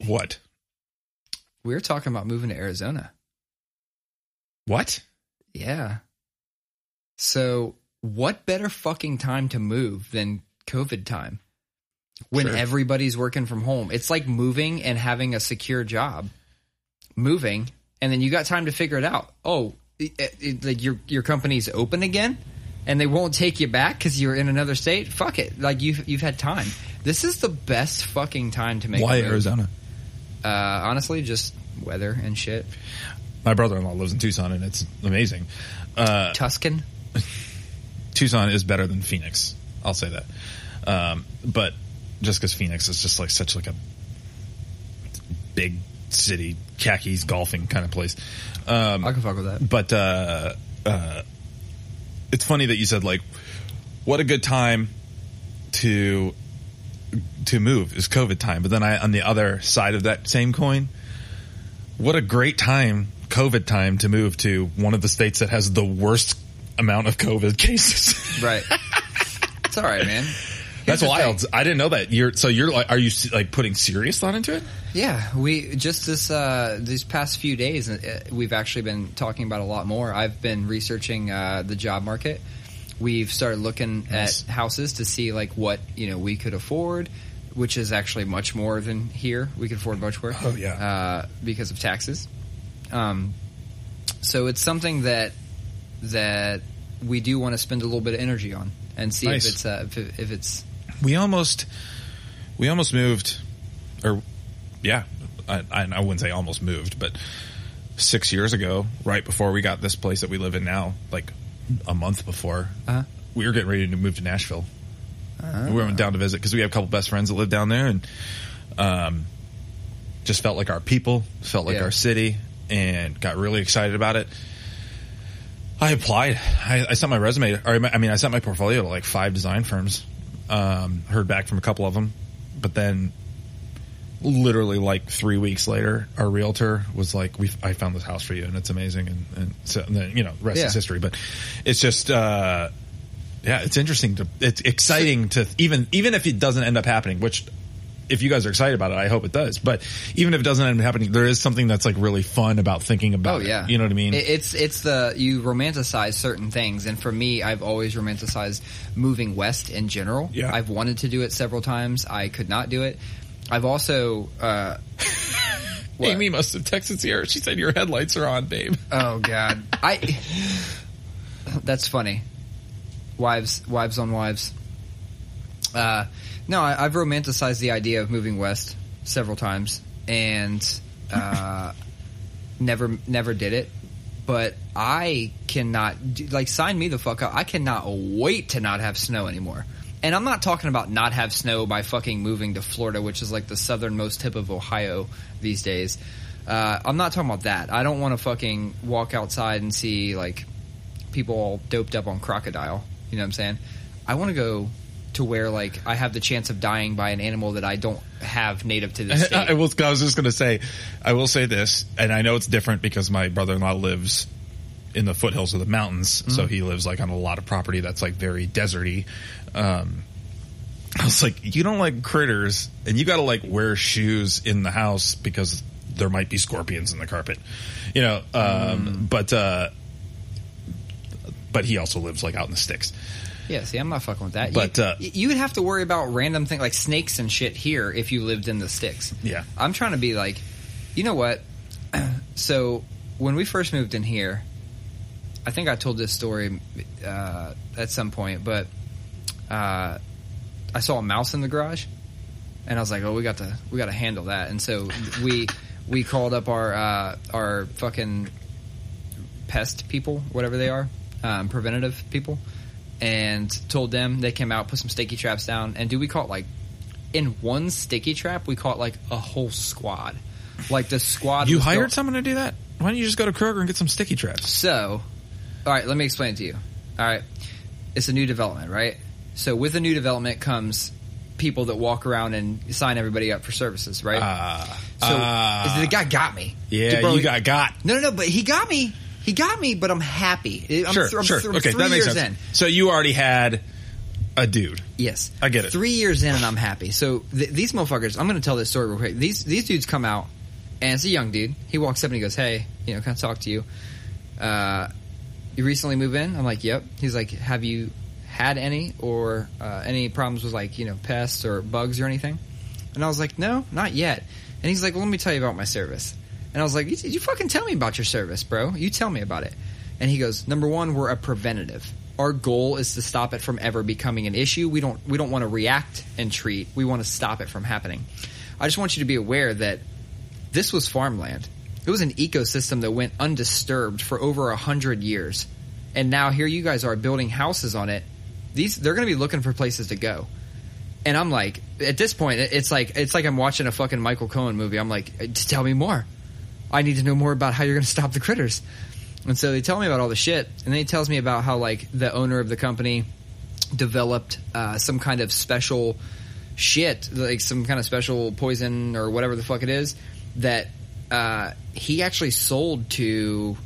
What? We were talking about moving to Arizona. What? Yeah. So, what better fucking time to move than COVID time? When Sure. everybody's working from home. It's like moving and having a secure job. Moving and then you got time to figure it out. Oh, it, it, like your your company's open again and they won't take you back cuz you're in another state. Fuck it. Like you've you've had time. This is the best fucking time to make Why. Arizona? Uh honestly, just weather and shit. My brother-in-law lives in Tucson, and it's amazing. Uh, Tuscan. Tucson is better than Phoenix. I'll say that. Um, but just because Phoenix is just like such like a big city, khakis, golfing kind of place. Um, I can fuck with that. but uh, uh, it's funny that you said like, what a good time to to move is COVID time. But then I on the other side of that same coin, what a great time COVID time to move to one of the states that has the worst amount of COVID cases. Right. it's all right, man. That's wild. thing. I didn't know that. You're so you're like, are you like putting serious thought into it? Yeah, we just this uh, these past few days, uh, we've actually been talking about a lot more. I've been researching uh, the job market. We've started looking Nice. at houses to see like what you know we could afford, which is actually much more than here. We could afford much more. Oh, yeah. uh, because of taxes. Um, so it's something that that we do want to spend a little bit of energy on and see Nice. if it's uh, if, if it's We almost we almost moved, or yeah, I, I I wouldn't say almost moved, but six years ago, right before we got this place that we live in now, like a month before, Uh-huh. we were getting ready to move to Nashville. We went down to visit because we have a couple best friends that live down there, and um, just felt like our people, felt like Yeah. our city, and got really excited about it. I applied. I, I sent my resume. Or I mean, I sent my portfolio to like five design firms. Um, heard back from a couple of them, but then literally like three weeks later, our realtor was like, "We, I found this house for you, and it's amazing." And, and so, and then, you know, rest Yeah. is history. But it's just, uh, yeah, it's interesting to, it's exciting to even, even if it doesn't end up happening, which. If you guys are excited about it, I hope it does. But even if it doesn't end up happening, there is something that's like really fun about thinking about Oh yeah, it. You know what I mean? It's it's the you romanticize certain things, and for me, I've always romanticized moving west in general. Yeah. I've wanted to do it several times. I could not do it. I've also. Uh? Amy must have texted Sierra. She said your headlights are on, babe. Oh God, I. That's funny. Wives, wives on wives. Uh, no, I, I've romanticized the idea of moving west several times, and uh, never, never did it. But I cannot do- like sign me the fuck up. I cannot wait to not have snow anymore. And I'm not talking about not have snow by fucking moving to Florida, which is like the southernmost tip of Ohio these days. Uh, I'm not talking about that. I don't want to fucking walk outside and see like people all doped up on crocodile. You know what I'm saying? I want to go to where like I have the chance of dying by an animal that I don't have native to this state. I, will, I was just going to say, I will say this, and I know it's different because my brother-in-law lives in the foothills of the mountains, Mm-hmm. so he lives like on a lot of property that's like very deserty. Um, I was like, you don't like critters, and you got to like wear shoes in the house because there might be scorpions in the carpet, you know. Um, Mm. But uh, but he also lives like out in the sticks. Yeah, see, I'm not fucking with that. But, you, uh, you would have to worry about random things like snakes and shit here if you lived in the sticks. Yeah. I'm trying to be like, you know what? so when we first moved in here, I think I told this story uh, at some point, but uh, I saw a mouse in the garage, and I was like, "Oh, we got to we got to handle that." And so we we called up our uh, our fucking pest people, whatever they are, um, preventative people, and told them they came out, put some sticky traps down, and do we caught like in one sticky trap we caught like a whole squad, like the squad. You hired go- someone to do that? Why don't you just go to Kroger and get some sticky traps? So, all right, let me explain to you. All right, it's a new development, right? So with a new development comes people that walk around and sign everybody up for services, right? Ah, so ah. the guy got me. Yeah, Bro, you got got. no, no, no, but he got me. He got me, but I'm happy. I'm sure, th- I'm sure. th- okay, three that makes years sense. in. So you already had a dude. Yes, I get it. Three years in, and I'm happy. So th- these motherfuckers, I'm going to tell this story real quick. These these dudes come out, and it's a young dude. He walks up and he goes, "Hey, you know, can I talk to you? Uh, you recently moved in?" I'm like, "Yep." He's like, "Have you had any or uh, any problems with like you know pests or bugs or anything?" And I was like, "No, not yet." And he's like, well, "Let me tell you about my service." And I was like, you, "You fucking tell me about your service, bro. You tell me about it." And he goes, "Number one, we're a preventative. Our goal is to stop it from ever becoming an issue. We don't we don't want to react and treat. We want to stop it from happening. I just want you to be aware that this was farmland. It was an ecosystem that went undisturbed for over a hundred years, and now here you guys are building houses on it. These they're going to be looking for places to go." And I'm like, at this point, it's like it's like I'm watching a fucking Michael Cohen movie. I'm like, tell me more. I need to know more about how you're going to stop the critters. And so they tell me about all the shit, and then he tells me about how like the owner of the company developed uh, some kind of special shit, like some kind of special poison or whatever the fuck it is that uh, he actually sold to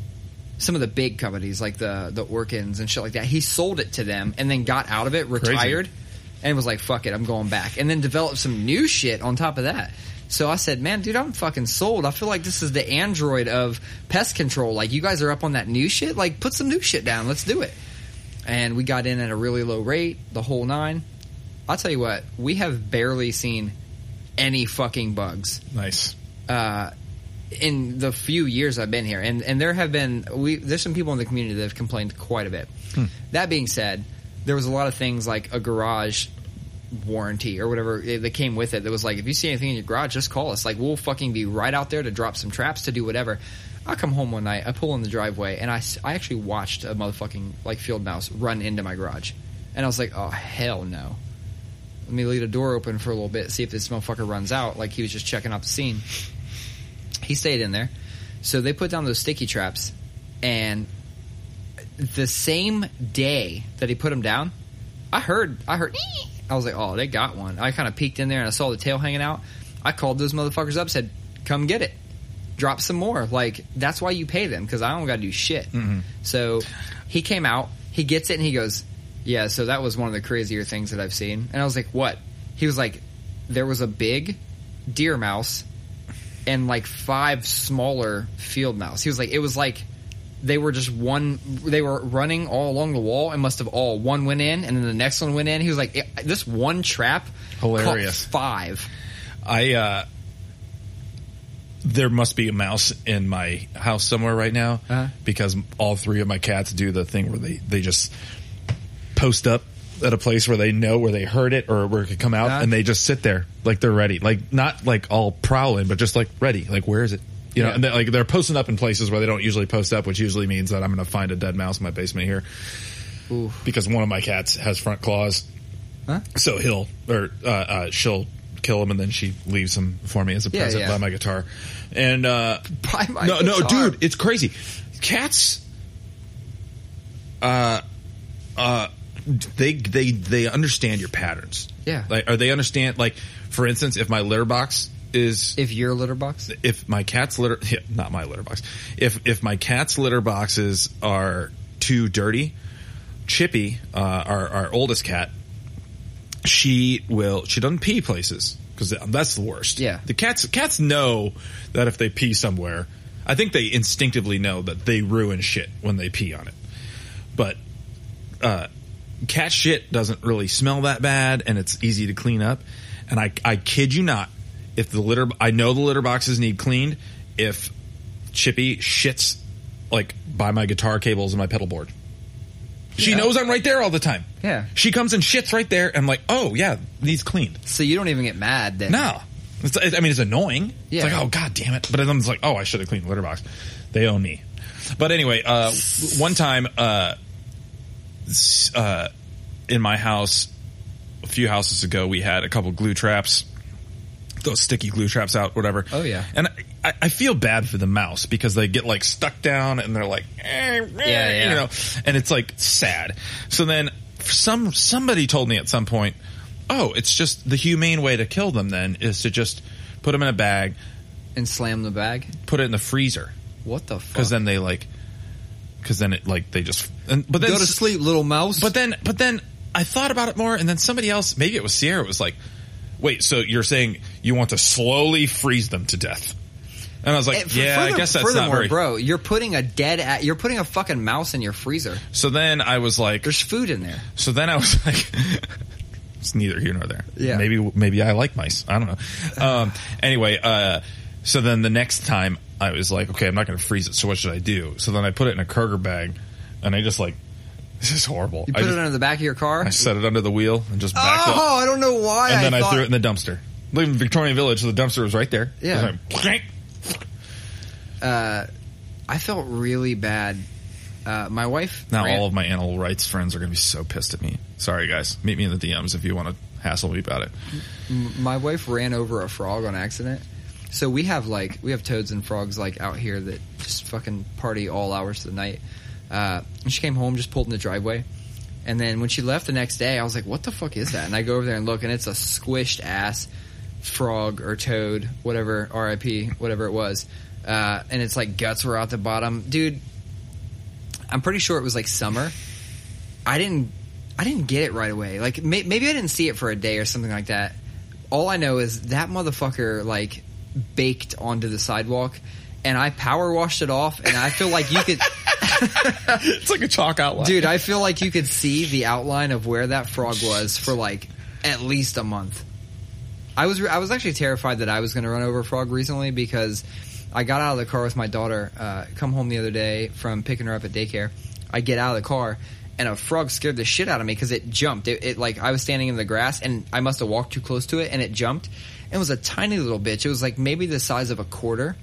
some of the big companies like the the Orkins and shit like that. He sold it to them and then got out of it, retired, and was like, "Fuck it, I'm going back." And then developed some new shit on top of that. So I said, "Man, dude, I'm fucking sold. I feel like this is the Android of pest control. Like you guys are up on that new shit. Like put some new shit down. Let's do it." And we got in at a really low rate, the whole nine. I'll tell you what, we have barely seen any fucking bugs Nice. uh, in the few years I've been here, and and there have been we there's some people in the community that have complained quite a bit. That being said, there was a lot of things like a garage warranty or whatever that came with it that was like if you see anything in your garage just call us. Like we'll fucking be right out there to drop some traps to do whatever. I come home one night i pull in the driveway and I, I actually watched a motherfucking like field mouse run into my garage. And i was like oh hell no. Let me leave the door open for a little bit see if this motherfucker runs out. Like he was just checking out the scene. He stayed in there. So they put down those sticky traps, and the same day that he put them down, I heard, I heard. I was like, oh, they got one. I kind of peeked in there and I saw the tail hanging out. I called those motherfuckers up, said, come get it. Drop some more. Like, that's why you pay them because I don't got to do shit. Mm-hmm. So he came out, he gets it, and he goes, yeah, so that was one of the crazier things that I've seen. And I was like, what? He was like, there was a big deer mouse and like five smaller field mouse. He was like, it was like they were just one. They were running all along the wall and must have all one went in and then the next one went in. He was like, this one trap Hilarious. five. I uh there must be a mouse in my house somewhere right now Uh-huh. because all three of my cats do the thing where they they just post up at a place where they know where they heard it or where it could come out Uh-huh. and they just sit there like they're ready like not like all prowling but just like ready like where is it you know Yeah. and they're, like they're posting up in places where they don't usually post up which usually means that I'm going to find a dead mouse in my basement here Ooh. because one of my cats has front claws Huh? so he'll or uh, uh, she'll kill him and then she leaves him for me as a Yeah, present yeah. by my guitar. And uh, By my no, no, dude, it's crazy. Cats, uh, uh, they they they understand your patterns. Yeah. like or they understand. Like for instance, if my litter box is If your litter box, if my cat's litter yeah, not my litter box if if my cat's litter boxes are too dirty chippy uh, our our oldest cat she will she doesn't pee places because that's the worst Yeah. the cats cats know that if they pee somewhere i think they instinctively know that they ruin shit when they pee on it but uh, cat shit doesn't really smell that bad and it's easy to clean up. And I, I kid you not, if the litter, I know the litter boxes need cleaned. If Chippy shits like by my guitar cables and my pedal board, she Yeah. knows I'm right there all the time. Yeah. She comes and shits right there. And I'm like, oh yeah, needs cleaned. so you don't even get mad then. No. It's, I mean, it's annoying. Yeah. It's like, oh, god damn it. But then it's like, oh, I should have cleaned the litter box. They own me. But anyway, uh, one time, uh, uh, in my house, a few houses ago, we had a couple glue traps, those sticky glue traps out, whatever. Oh, yeah. And I, I feel bad for the mouse because they get like stuck down and they're like, eh, eh, yeah. you know, and it's like sad. So then some, somebody told me at some point, oh, it's just the humane way to kill them then is to just put them in a bag, And slam the bag. put it in the freezer. What the fuck? Cause then they like, cause then it like, they just, and, but then, go to sleep, little mouse. but then, but then I thought about it more and then somebody else, maybe it was Sierra, was like, wait, so you're saying you want to slowly freeze them to death? And I was like, Eh, f- yeah, I guess that's not very. bro. You're putting a dead, a- you're putting a fucking mouse in your freezer. So then I was like, There's food in there. so then I was like, it's neither here nor there. Yeah. Maybe, maybe I like mice. I don't know. Um, anyway, uh, so then the next time I was like, okay, I'm not going to freeze it. So what should I do? So then I put it in a Kroger bag and I just like, this is horrible. You I, put just- it under the back of your car. I set it under the wheel and just backed oh, up. Oh, I don't know why. And then I, threw it in the dumpster. Live in Victorian Village, so the dumpster was right there. Yeah. Like, uh, I felt really bad. Uh, my wife. now ran- all of my animal rights friends are going to be so pissed at me. Sorry, guys. Meet me in the DMs if you want to hassle me about it. my wife ran over a frog on accident. So we have like we have toads and frogs like out here that just fucking party all hours of the night. Uh, and she came home, just pulled in the driveway, and then when she left the next day, I was like, "What the fuck is that?" And I go over there and look, and it's a squished ass frog or toad, whatever R.I.P. whatever it was, uh, and it's like guts were out the bottom, dude. I'm pretty sure it was like summer. I didn't I didn't get it right away. Like may, maybe I didn't see it for a day or something like that. All I know is that motherfucker like baked onto the sidewalk and I power washed it off and I feel like you could It's like a chalk outline. dude, I feel like you could see the outline of where that frog was for like at least a month. I was I was actually terrified that I was going to run over a frog recently because I got out of the car with my daughter, uh, come home the other day from picking her up at daycare. I get out of the car and a frog scared the shit out of me because it jumped. It, it like I was standing in the grass and I must have walked too close to it and it jumped. It was a tiny little bitch. It was like maybe the size of a quarter.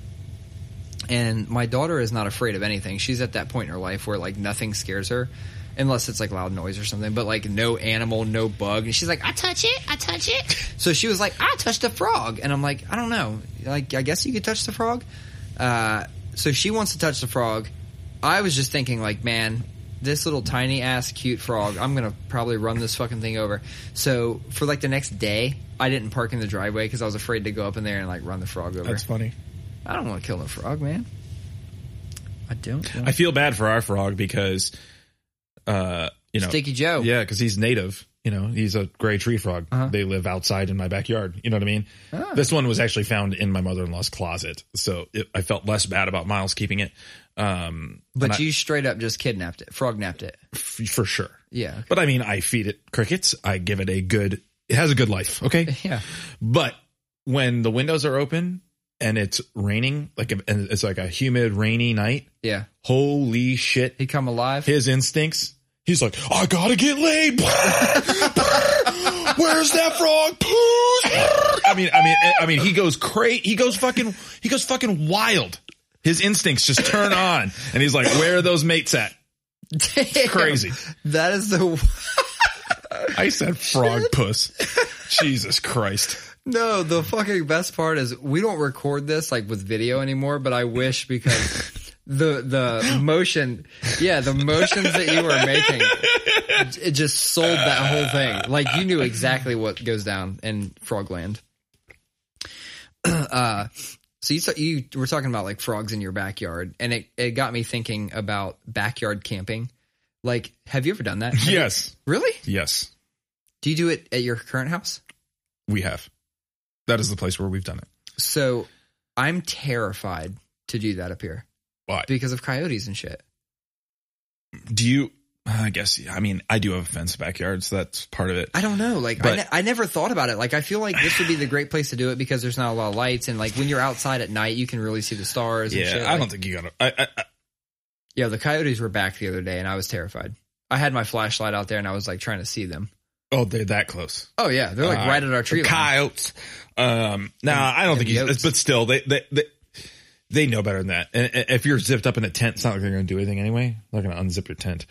And my daughter is not afraid of anything. She's at that point in her life where like nothing scares her. Unless it's like loud noise or something, but like no animal, no bug. And she's like, I touch it, I touch it. So she was like, I touched a frog. And I'm like, I don't know. Like, I guess you could touch the frog. Uh, so she wants to touch the frog. I was just thinking like, man, this little tiny ass cute frog. I'm gonna probably run this fucking thing over. So for like the next day, I didn't park in the driveway because I was afraid to go up in there and like run the frog over. That's funny. I don't want to kill a frog, man. I don't. I feel bad for our frog because, uh, you know, Sticky Joe. yeah, because he's native. You know, he's a gray tree frog. Uh-huh. They live outside in my backyard. You know what I mean? Ah. This one was actually found in my mother in law's closet, so it, I felt less bad about Miles keeping it. Um, But and I- you straight up just kidnapped it, frog napped it. f- for sure. Yeah. But I mean, I feed it crickets. I give it a good. It has a good life. Okay. Yeah. But when the windows are open and it's raining, like and it's like a humid, rainy night. Yeah. Holy shit! He come alive. His instincts. He's like, I gotta get laid. Where's that frog? I mean, I mean, I mean, he goes crazy. He goes fucking. He goes fucking wild. His instincts just turn on, and he's like, "Where are those mates at?" Damn. Crazy. That is the I said frog puss. Jesus Christ. No. The fucking best part is we don't record this like with video anymore, but I wish because the the motion, yeah, the motions that you were making, it just sold that whole thing. Like you knew exactly what goes down in Frogland. uh, so you you were talking about like frogs in your backyard, and it it got me thinking about backyard camping. Like, have you ever done that? Have you- Yes. really? Yes. Do you do it at your current house? We have. That is the place where we've done it. So I'm terrified to do that up here Why? because of coyotes and shit. Do you? I guess. I mean, I do have a fence backyard, so that's part of it. I don't know. Like, I, ne- I never thought about it. Like, I feel like this would be the great place to do it because there's not a lot of lights. And, like, when you're outside at night, you can really see the stars and Yeah, shit. I Like- don't think you gotta. I, I, I, Yeah, the coyotes were back the other day and I was terrified. I had my flashlight out there and I was, like, trying to see them. Oh, they're that close. Oh, yeah. They're, like, Uh, right at our tree. Coyotes. Um, no, I don't think he's. yotes. But still, they, they they they know better than that. And if you're zipped up in a tent, it's not like they're going to do anything anyway. They're going to unzip your tent.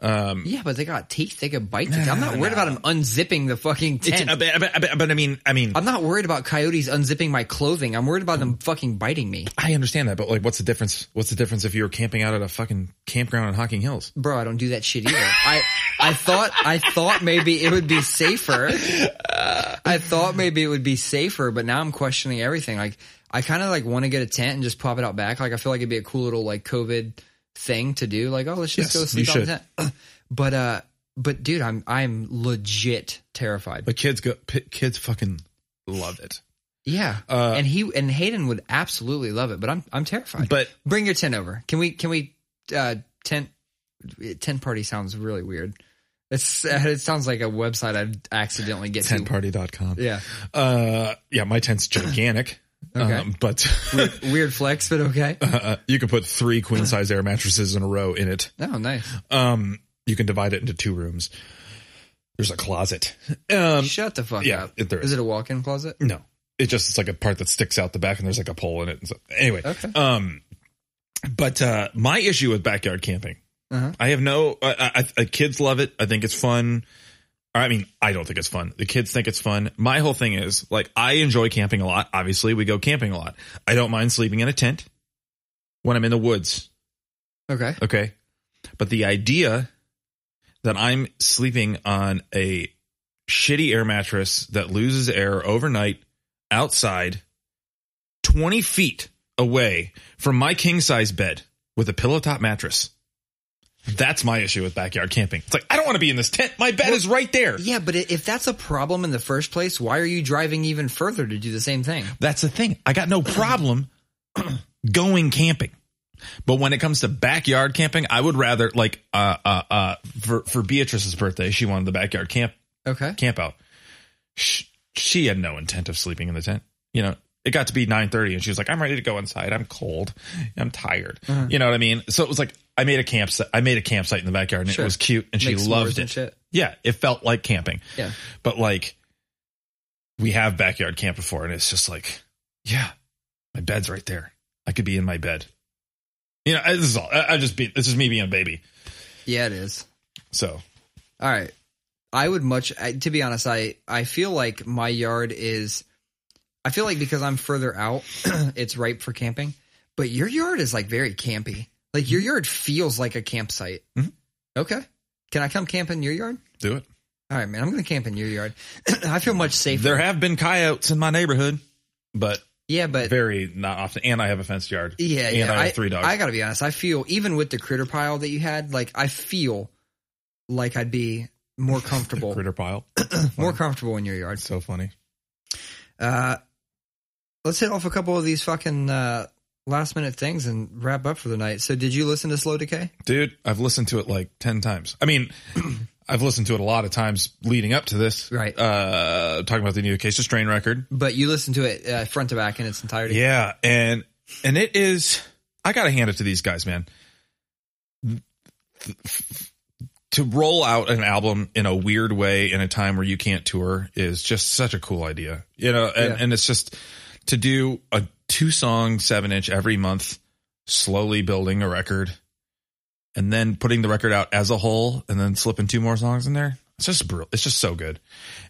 Um, Yeah, but they got teeth. They could bite you. I'm not worried about them unzipping the fucking tent. but, but I mean, I mean, I'm not worried about coyotes unzipping my clothing. I'm worried about them fucking biting me. I understand that, but like, what's the difference? What's the difference if you were camping out at a fucking campground in Hocking Hills? bro, I don't do that shit either. I I thought I thought maybe it would be safer. I thought maybe it would be safer, but now I'm questioning everything. Like I kind of like want to get a tent and just pop it out back. Like I feel like it'd be a cool little like COVID thing to do. Like oh, let's just Yes, go sleep out should. the tent. But uh, but dude, I'm I'm legit terrified. But kids go, p- kids fucking love it. yeah, Uh, and he and Hayden would absolutely love it. But I'm I'm terrified. But Bring your tent over. Can we? Can we? Uh, tent tent party sounds really weird. It's it sounds like a website I'd accidentally get to. tentparty.com. Yeah, Uh, yeah, my tent's gigantic. Okay. Um, but weird flex, but okay. uh, you can put three queen size air mattresses in a row in it. Oh, nice. Um, you can divide it into two rooms. There's a closet. Um, Shut the fuck yeah, up. there is is. it a walk-in closet? no, it just it's like a part that sticks out the back, and there's like a pole in it. And so, anyway, Okay. um, but uh, my issue with backyard camping, Uh-huh. I have no. I, I, I, kids love it. I think it's fun. I mean, I don't think it's fun. The kids think it's fun. My whole thing is like I enjoy camping a lot. Obviously, we go camping a lot. I don't mind sleeping in a tent when I'm in the woods. Okay. Okay. But the idea that I'm sleeping on a shitty air mattress that loses air overnight outside 20 feet away from my king size bed with a pillow top mattress. That's my issue with backyard camping. It's like, I don't want to be in this tent. My bed is right there. Yeah, but if that's a problem in the first place, why are you driving even further to do the same thing? That's the thing. I got no problem going camping. But when it comes to backyard camping, I would rather like uh uh uh for for Beatrice's birthday, she wanted the backyard camp Okay. camp out. She, she had no intent of sleeping in the tent. You know, it got to be 9:30 and she was like, "I'm ready to go inside. I'm cold. I'm tired." Uh-huh. You know what I mean? So it was like I made a campsite. I made a campsite in the backyard and Sure. it was cute and Make she loved it. Yeah, it felt like camping. Yeah. But like we have backyard camp before and it's just like, yeah, my bed's right there. I could be in my bed. You know, this is all. I, I just be. This is me being a baby. Yeah, it is. So All right. I would much I, to be honest, I I feel like my yard is I feel like because I'm further out, it's ripe for camping. But your yard is like very campy. Like your yard feels like a campsite. Mhm. Okay. Can I come camp in your yard? Do it. All right, man. I'm going to camp in your yard. I feel much safer. There have been coyotes in my neighborhood, but yeah, but very not often. And I have a fenced yard. yeah, and yeah. I have three dogs. I got to be honest. I feel even with the critter pile that you had, like I feel like I'd be more comfortable, Critter pile. more comfortable in your yard. so funny. Uh, let's hit off a couple of these fucking uh, last minute things and wrap up for the night. So, did you listen to Slow Decay? Dude, I've listened to it like 10 times. I mean, I've listened to it a lot of times leading up to this. Right. Uh, talking about the new Acacia Strain record. But you listened to it uh, front to back in its entirety. Yeah. And, and it is, I gotta hand it to these guys, man. To roll out an album in a weird way in a time where you can't tour is just such a cool idea. You know, and, Yeah. and it's just to do a two song seven inch every month, slowly building a record and then putting the record out as a whole and then slipping two more songs in there. It's just brutal. It's just so good.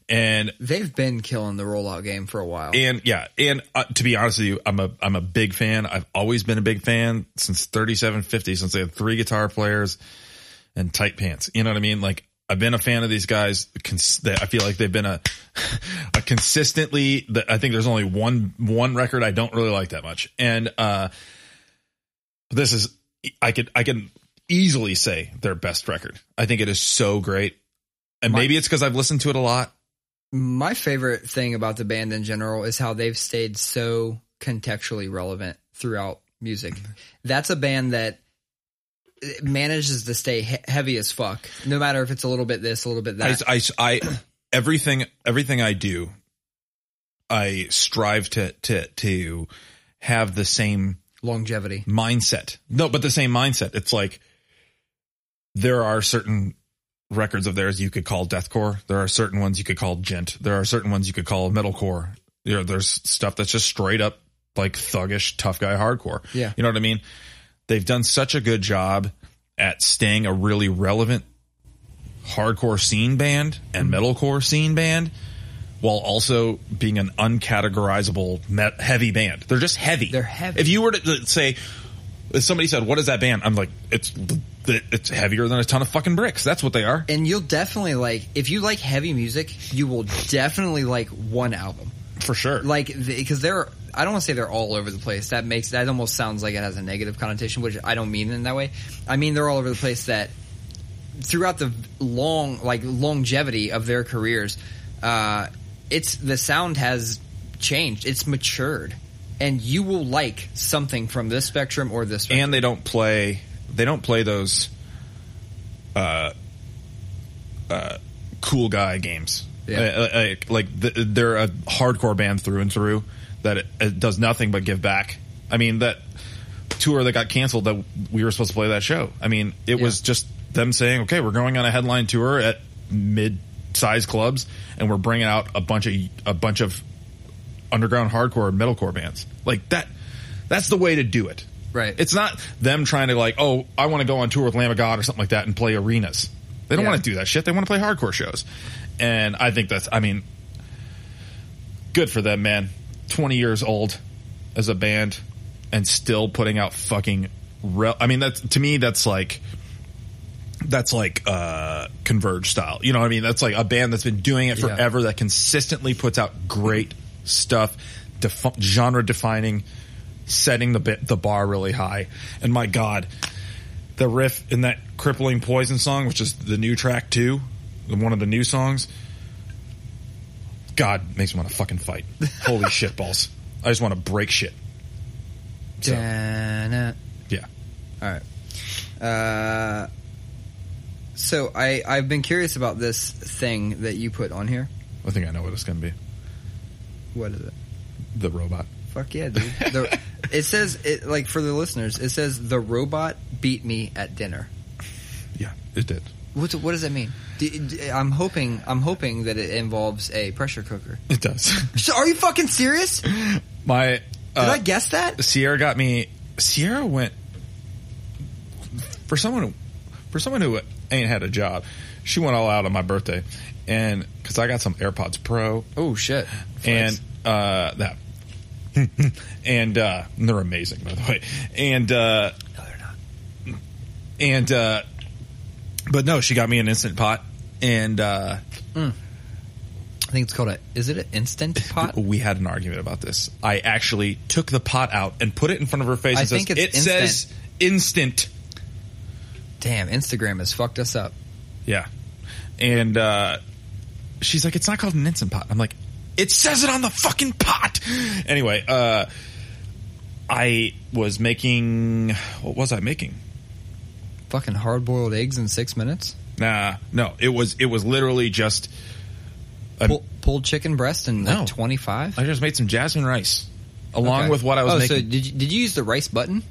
And They've been killing the rollout game for a while. and yeah, and uh, to be honest with you, I'm a I'm a big fan. I've always been a big fan since 3750, since they had three guitar players and tight pants. You know what I mean? Like I've been a fan of these guys. I feel like they've been a a consistently. I think there's only one one record I don't really like that much, and uh, this is I could I can easily say their best record. I think it is so great, and My- maybe it's because I've listened to it a lot. My favorite thing about the band in general is how they've stayed so contextually relevant throughout music. That's a band that manages to stay he- heavy as fuck, no matter if it's a little bit this, a little bit that. I, I, I, everything, everything I do, I strive to, to, to have the same Longevity. mindset. No, but the same mindset. It's like there are certain records of theirs you could call deathcore. There are certain ones you could call djent. There are certain ones you could call metalcore. You know, there's stuff that's just straight up like thuggish, tough guy hardcore. Yeah. You know what I mean? They've done such a good job at staying a really relevant hardcore scene band and metalcore scene band while also being an uncategorizable met- heavy band. They're just heavy. They're heavy. If you were to say, if somebody said, "What is that band?" I'm like, it's it's heavier than a ton of fucking bricks. That's what they are And you'll definitely like, if you like heavy music, you will definitely like one album. for sure. like because they're I don't want to say they're all over the place. That makes that almost sounds like it has a negative connotation, which I don't mean in that way. I mean they're all over the place. That throughout the long like longevity of their careers, uh, it's the sound has changed. It's matured, and you will like something from this spectrum or this. Spectrum. and they don't play they don't play those uh uh cool guy games Yeah. Uh, uh, like, like th- they're a hardcore band through and through that it, it does nothing but give back i mean that tour that got canceled that we were supposed to play that show i mean it was just them saying okay we're going on a headline tour at mid size clubs and we're bringing out a bunch of a bunch of underground hardcore and metalcore bands like that that's the way to do it Right. it's not them trying to like, oh, I want to go on tour with Lamb of God or something like that and play arenas. They don't Yeah. want to do that shit. They want to play hardcore shows. And I think that's, I mean, good for them, man. 20 years old as a band and still putting out fucking, re- I mean, that's, to me, that's like, that's like uh converge style. You know what i mean? That's like a band that's been doing it Yeah. forever that consistently puts out great stuff defi- genre defining setting the bit the bar really high. And my god the riff in that crippling poison song which is the new track too the- one of the new songs god makes me want to fucking fight holy shit balls i just want to break shit so, yeah All right. Uh, so I I've been curious about this thing that you put on here. i think i know what it's gonna be What is it? the robot Fuck yeah, dude. The, it says it like for the listeners. It says the robot beat me at dinner. yeah it did What what does that mean? I'm hoping I'm hoping that it involves a pressure cooker. it does So are you fucking serious? My uh, I guess that? Sierra got me. Sierra went for someone who, for someone who ain't had a job. She went all out on my birthday, and because I got some AirPods Pro Oh shit! and uh, that, and uh, they're amazing by the way, and uh, no, they're not. and uh, but no, she got me an instant pot, and uh, I think it's called a. Is it an instant pot? we had an argument about this. I actually took the pot out and put it in front of her face I and think says, "It says instant." Damn, Instagram has fucked us up. Yeah, and uh, she's like, "It's not called an instant pot." I'm like, "It says it on the fucking pot." Anyway, uh, I was making. What was I making? Fucking hard boiled eggs in six minutes. Nah, no. It was it was literally just. a- Pull, pulled chicken breast in No. like twenty five. I just made some jasmine rice, along with what I was oh, making. so did you, did you use the rice button?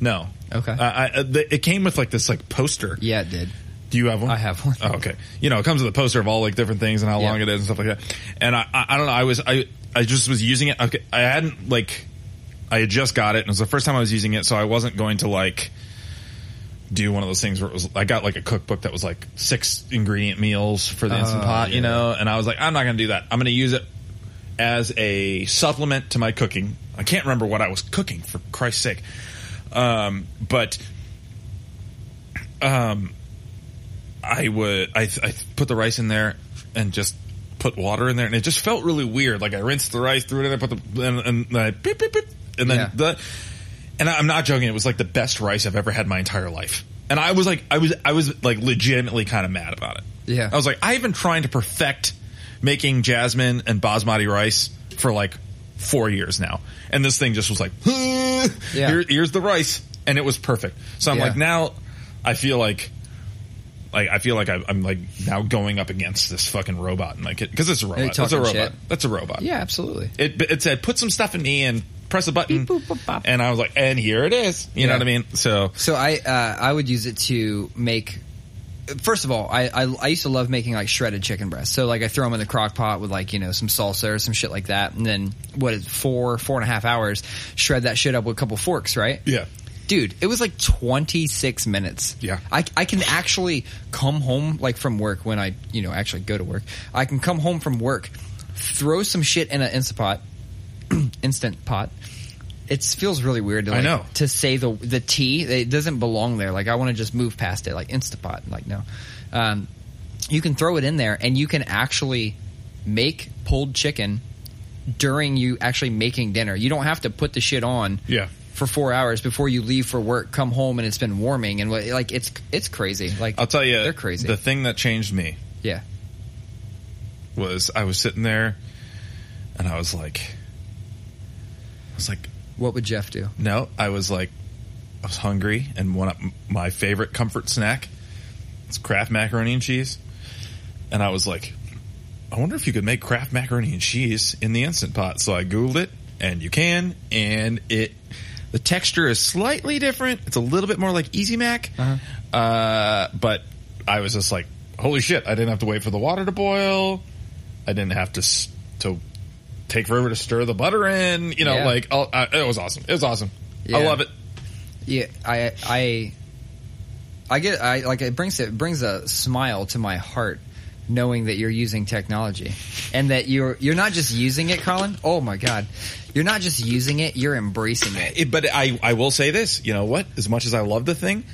no, Okay. Uh, I, uh, the, it came with like this like poster. Yeah, it did. Do you have one? I have one. Oh, okay. You know, it comes with a poster of all like different things and how Yeah. long it is and stuff like that. And I, I, I don't know. I was, I, I just was using it. Okay, I hadn't like, I had just got it, and it was the first time I was using it, so I wasn't going to like do one of those things where it was. I got like a cookbook that was like six ingredient meals for the instant Oh, pot, you know, and I was like, I'm not going to do that. I'm going to use it as a supplement to my cooking. I can't remember what I was cooking for Christ's sake, um, but um, I would I, I put the rice in there and just put water in there, and it just felt really weird. Like I rinsed the rice, threw it in there, put the and, and then I beep, beep, beep, and then Yeah. the and I'm not joking. It was like the best rice I've ever had in my entire life. And I was like, I was, I was like legitimately kind of mad about it. Yeah. I was like, I've been trying to perfect making jasmine and basmati rice for like four years now. And this thing just was like, Yeah. Here, here's the rice. And it was perfect. So I'm Yeah. like, now I feel like, like, I feel like I, I'm like now going up against this fucking robot and like, cause it's a robot. It's a robot. shit? That's a robot. Yeah, absolutely. It, it said, put some stuff in me and press a button. Beep, boop, boop. And I was like, and here it is. You know what I mean? So, So I uh, I would use it to make. First of all, I, I I used to love making like shredded chicken breasts. So like I throw them in the crock pot with like you know some salsa or some shit like that, and then what is four four and a half hours shred that shit up with a couple forks, right? yeah. Dude, it was like 26 minutes. Yeah. I, I can actually come home, like from work when I, you know, actually go to work. I can come home from work, throw some shit in an Instant Pot, instant pot. It feels really weird to I know. to say the the T. It doesn't belong there. Like I want to just move past it, like Instapot. Like no, um, you can throw it in there and you can actually make pulled chicken during you actually making dinner. You don't have to put the shit on Yeah. For four hours before you leave for work, come home and it's been warming and what- like it's it's crazy. Like I'll tell you, they're crazy. The thing that changed me yeah, was I was sitting there and I was like, I was like, what would Jeff do? no, I was like, I was hungry and one of my favorite comfort snack it's Kraft macaroni and cheese. And I was like, I wonder if you could make Kraft macaroni and cheese in the Instant Pot. So I Googled it and you can and it, the texture is slightly different. It's a little bit more like Easy Mac. Uh-huh. Uh, but I was just like, holy shit! I didn't have to wait for the water to boil. I didn't have to s- to take forever to stir the butter in. You know, Yeah. like oh, uh, it was awesome. It was awesome. I love it. Yeah, I I I get I like it brings it brings a smile to my heart knowing that you're using technology and that you're you're not just using it, Colin. Oh my god. You're not just using it, you're embracing it. It- but I I will say this. You know what? As much as I love the thing,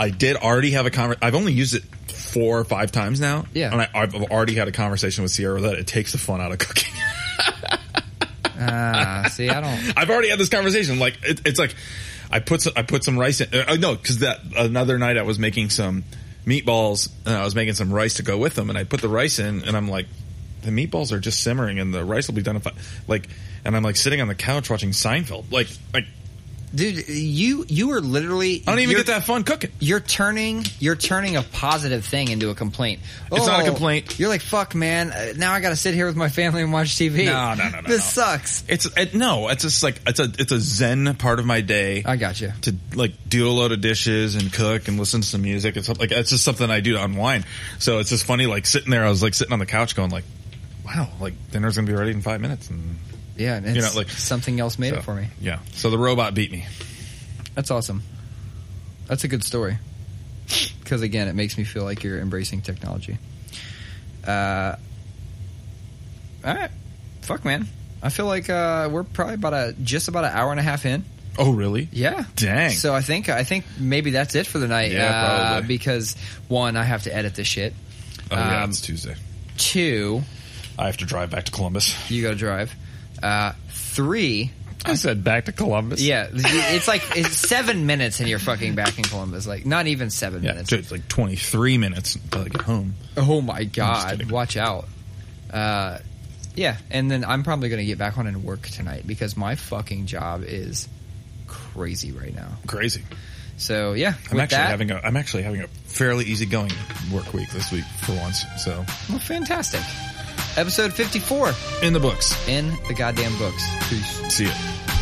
I did already have a conver- I've only used it four or five times now. Yeah. and I, I've already had a conversation with Sierra that it takes the fun out of cooking. Ah, see, I don't I've already had this conversation. Like it, it's like I put some, I put some rice in. Uh, no, because that another night I was making some meatballs and I was making some rice to go with them, and I put the rice in, and I'm like, the meatballs are just simmering, and the rice will be done if I like. And I'm like sitting on the couch watching Seinfeld. Like like Dude, you you are literally I don't even get that fun cooking. You're turning you're turning a positive thing into a complaint. It's not a Oh, complaint. You're like, fuck, man. uh, Now I got to sit here with my family and watch TV. No, no, no, no, This no. sucks. It's it, no, it's just like it's a it's a zen part of my day. I got you. to like do a load of dishes and cook and listen to some music. It's like it's just something I do to unwind. So it's just funny, like sitting there. I was like sitting on the couch, going like, "Wow, like dinner's gonna be ready in five minutes." And Yeah, You know, like- something else made so, it for me. Yeah. So the robot beat me. That's awesome. That's a good story. Because again, it makes me feel like you're embracing technology. Uh, all right, fuck, man. I feel like uh, we're probably about a just about an hour and a half in. Oh, really? Yeah. Dang. So I think I think maybe that's it for the night. Yeah, uh, probably. because one, I have to edit this shit. Oh, yeah, Um, it's Tuesday. Two, I have to drive back to Columbus. you got to drive. Uh, three, I said back to Columbus. yeah, it's like it's seven minutes and you're fucking back in Columbus. Like not even seven Yeah, minutes. it's like 23 minutes until I get home. Oh my god! Watch out. Uh, yeah, and then I'm probably going to get back on and work tonight because my fucking job is crazy right now. Crazy. So yeah, I'm actually that, having a I'm actually having a fairly easygoing work week this week for once. So well, fantastic. Episode 54 in the books. in the goddamn books. Peace. See ya.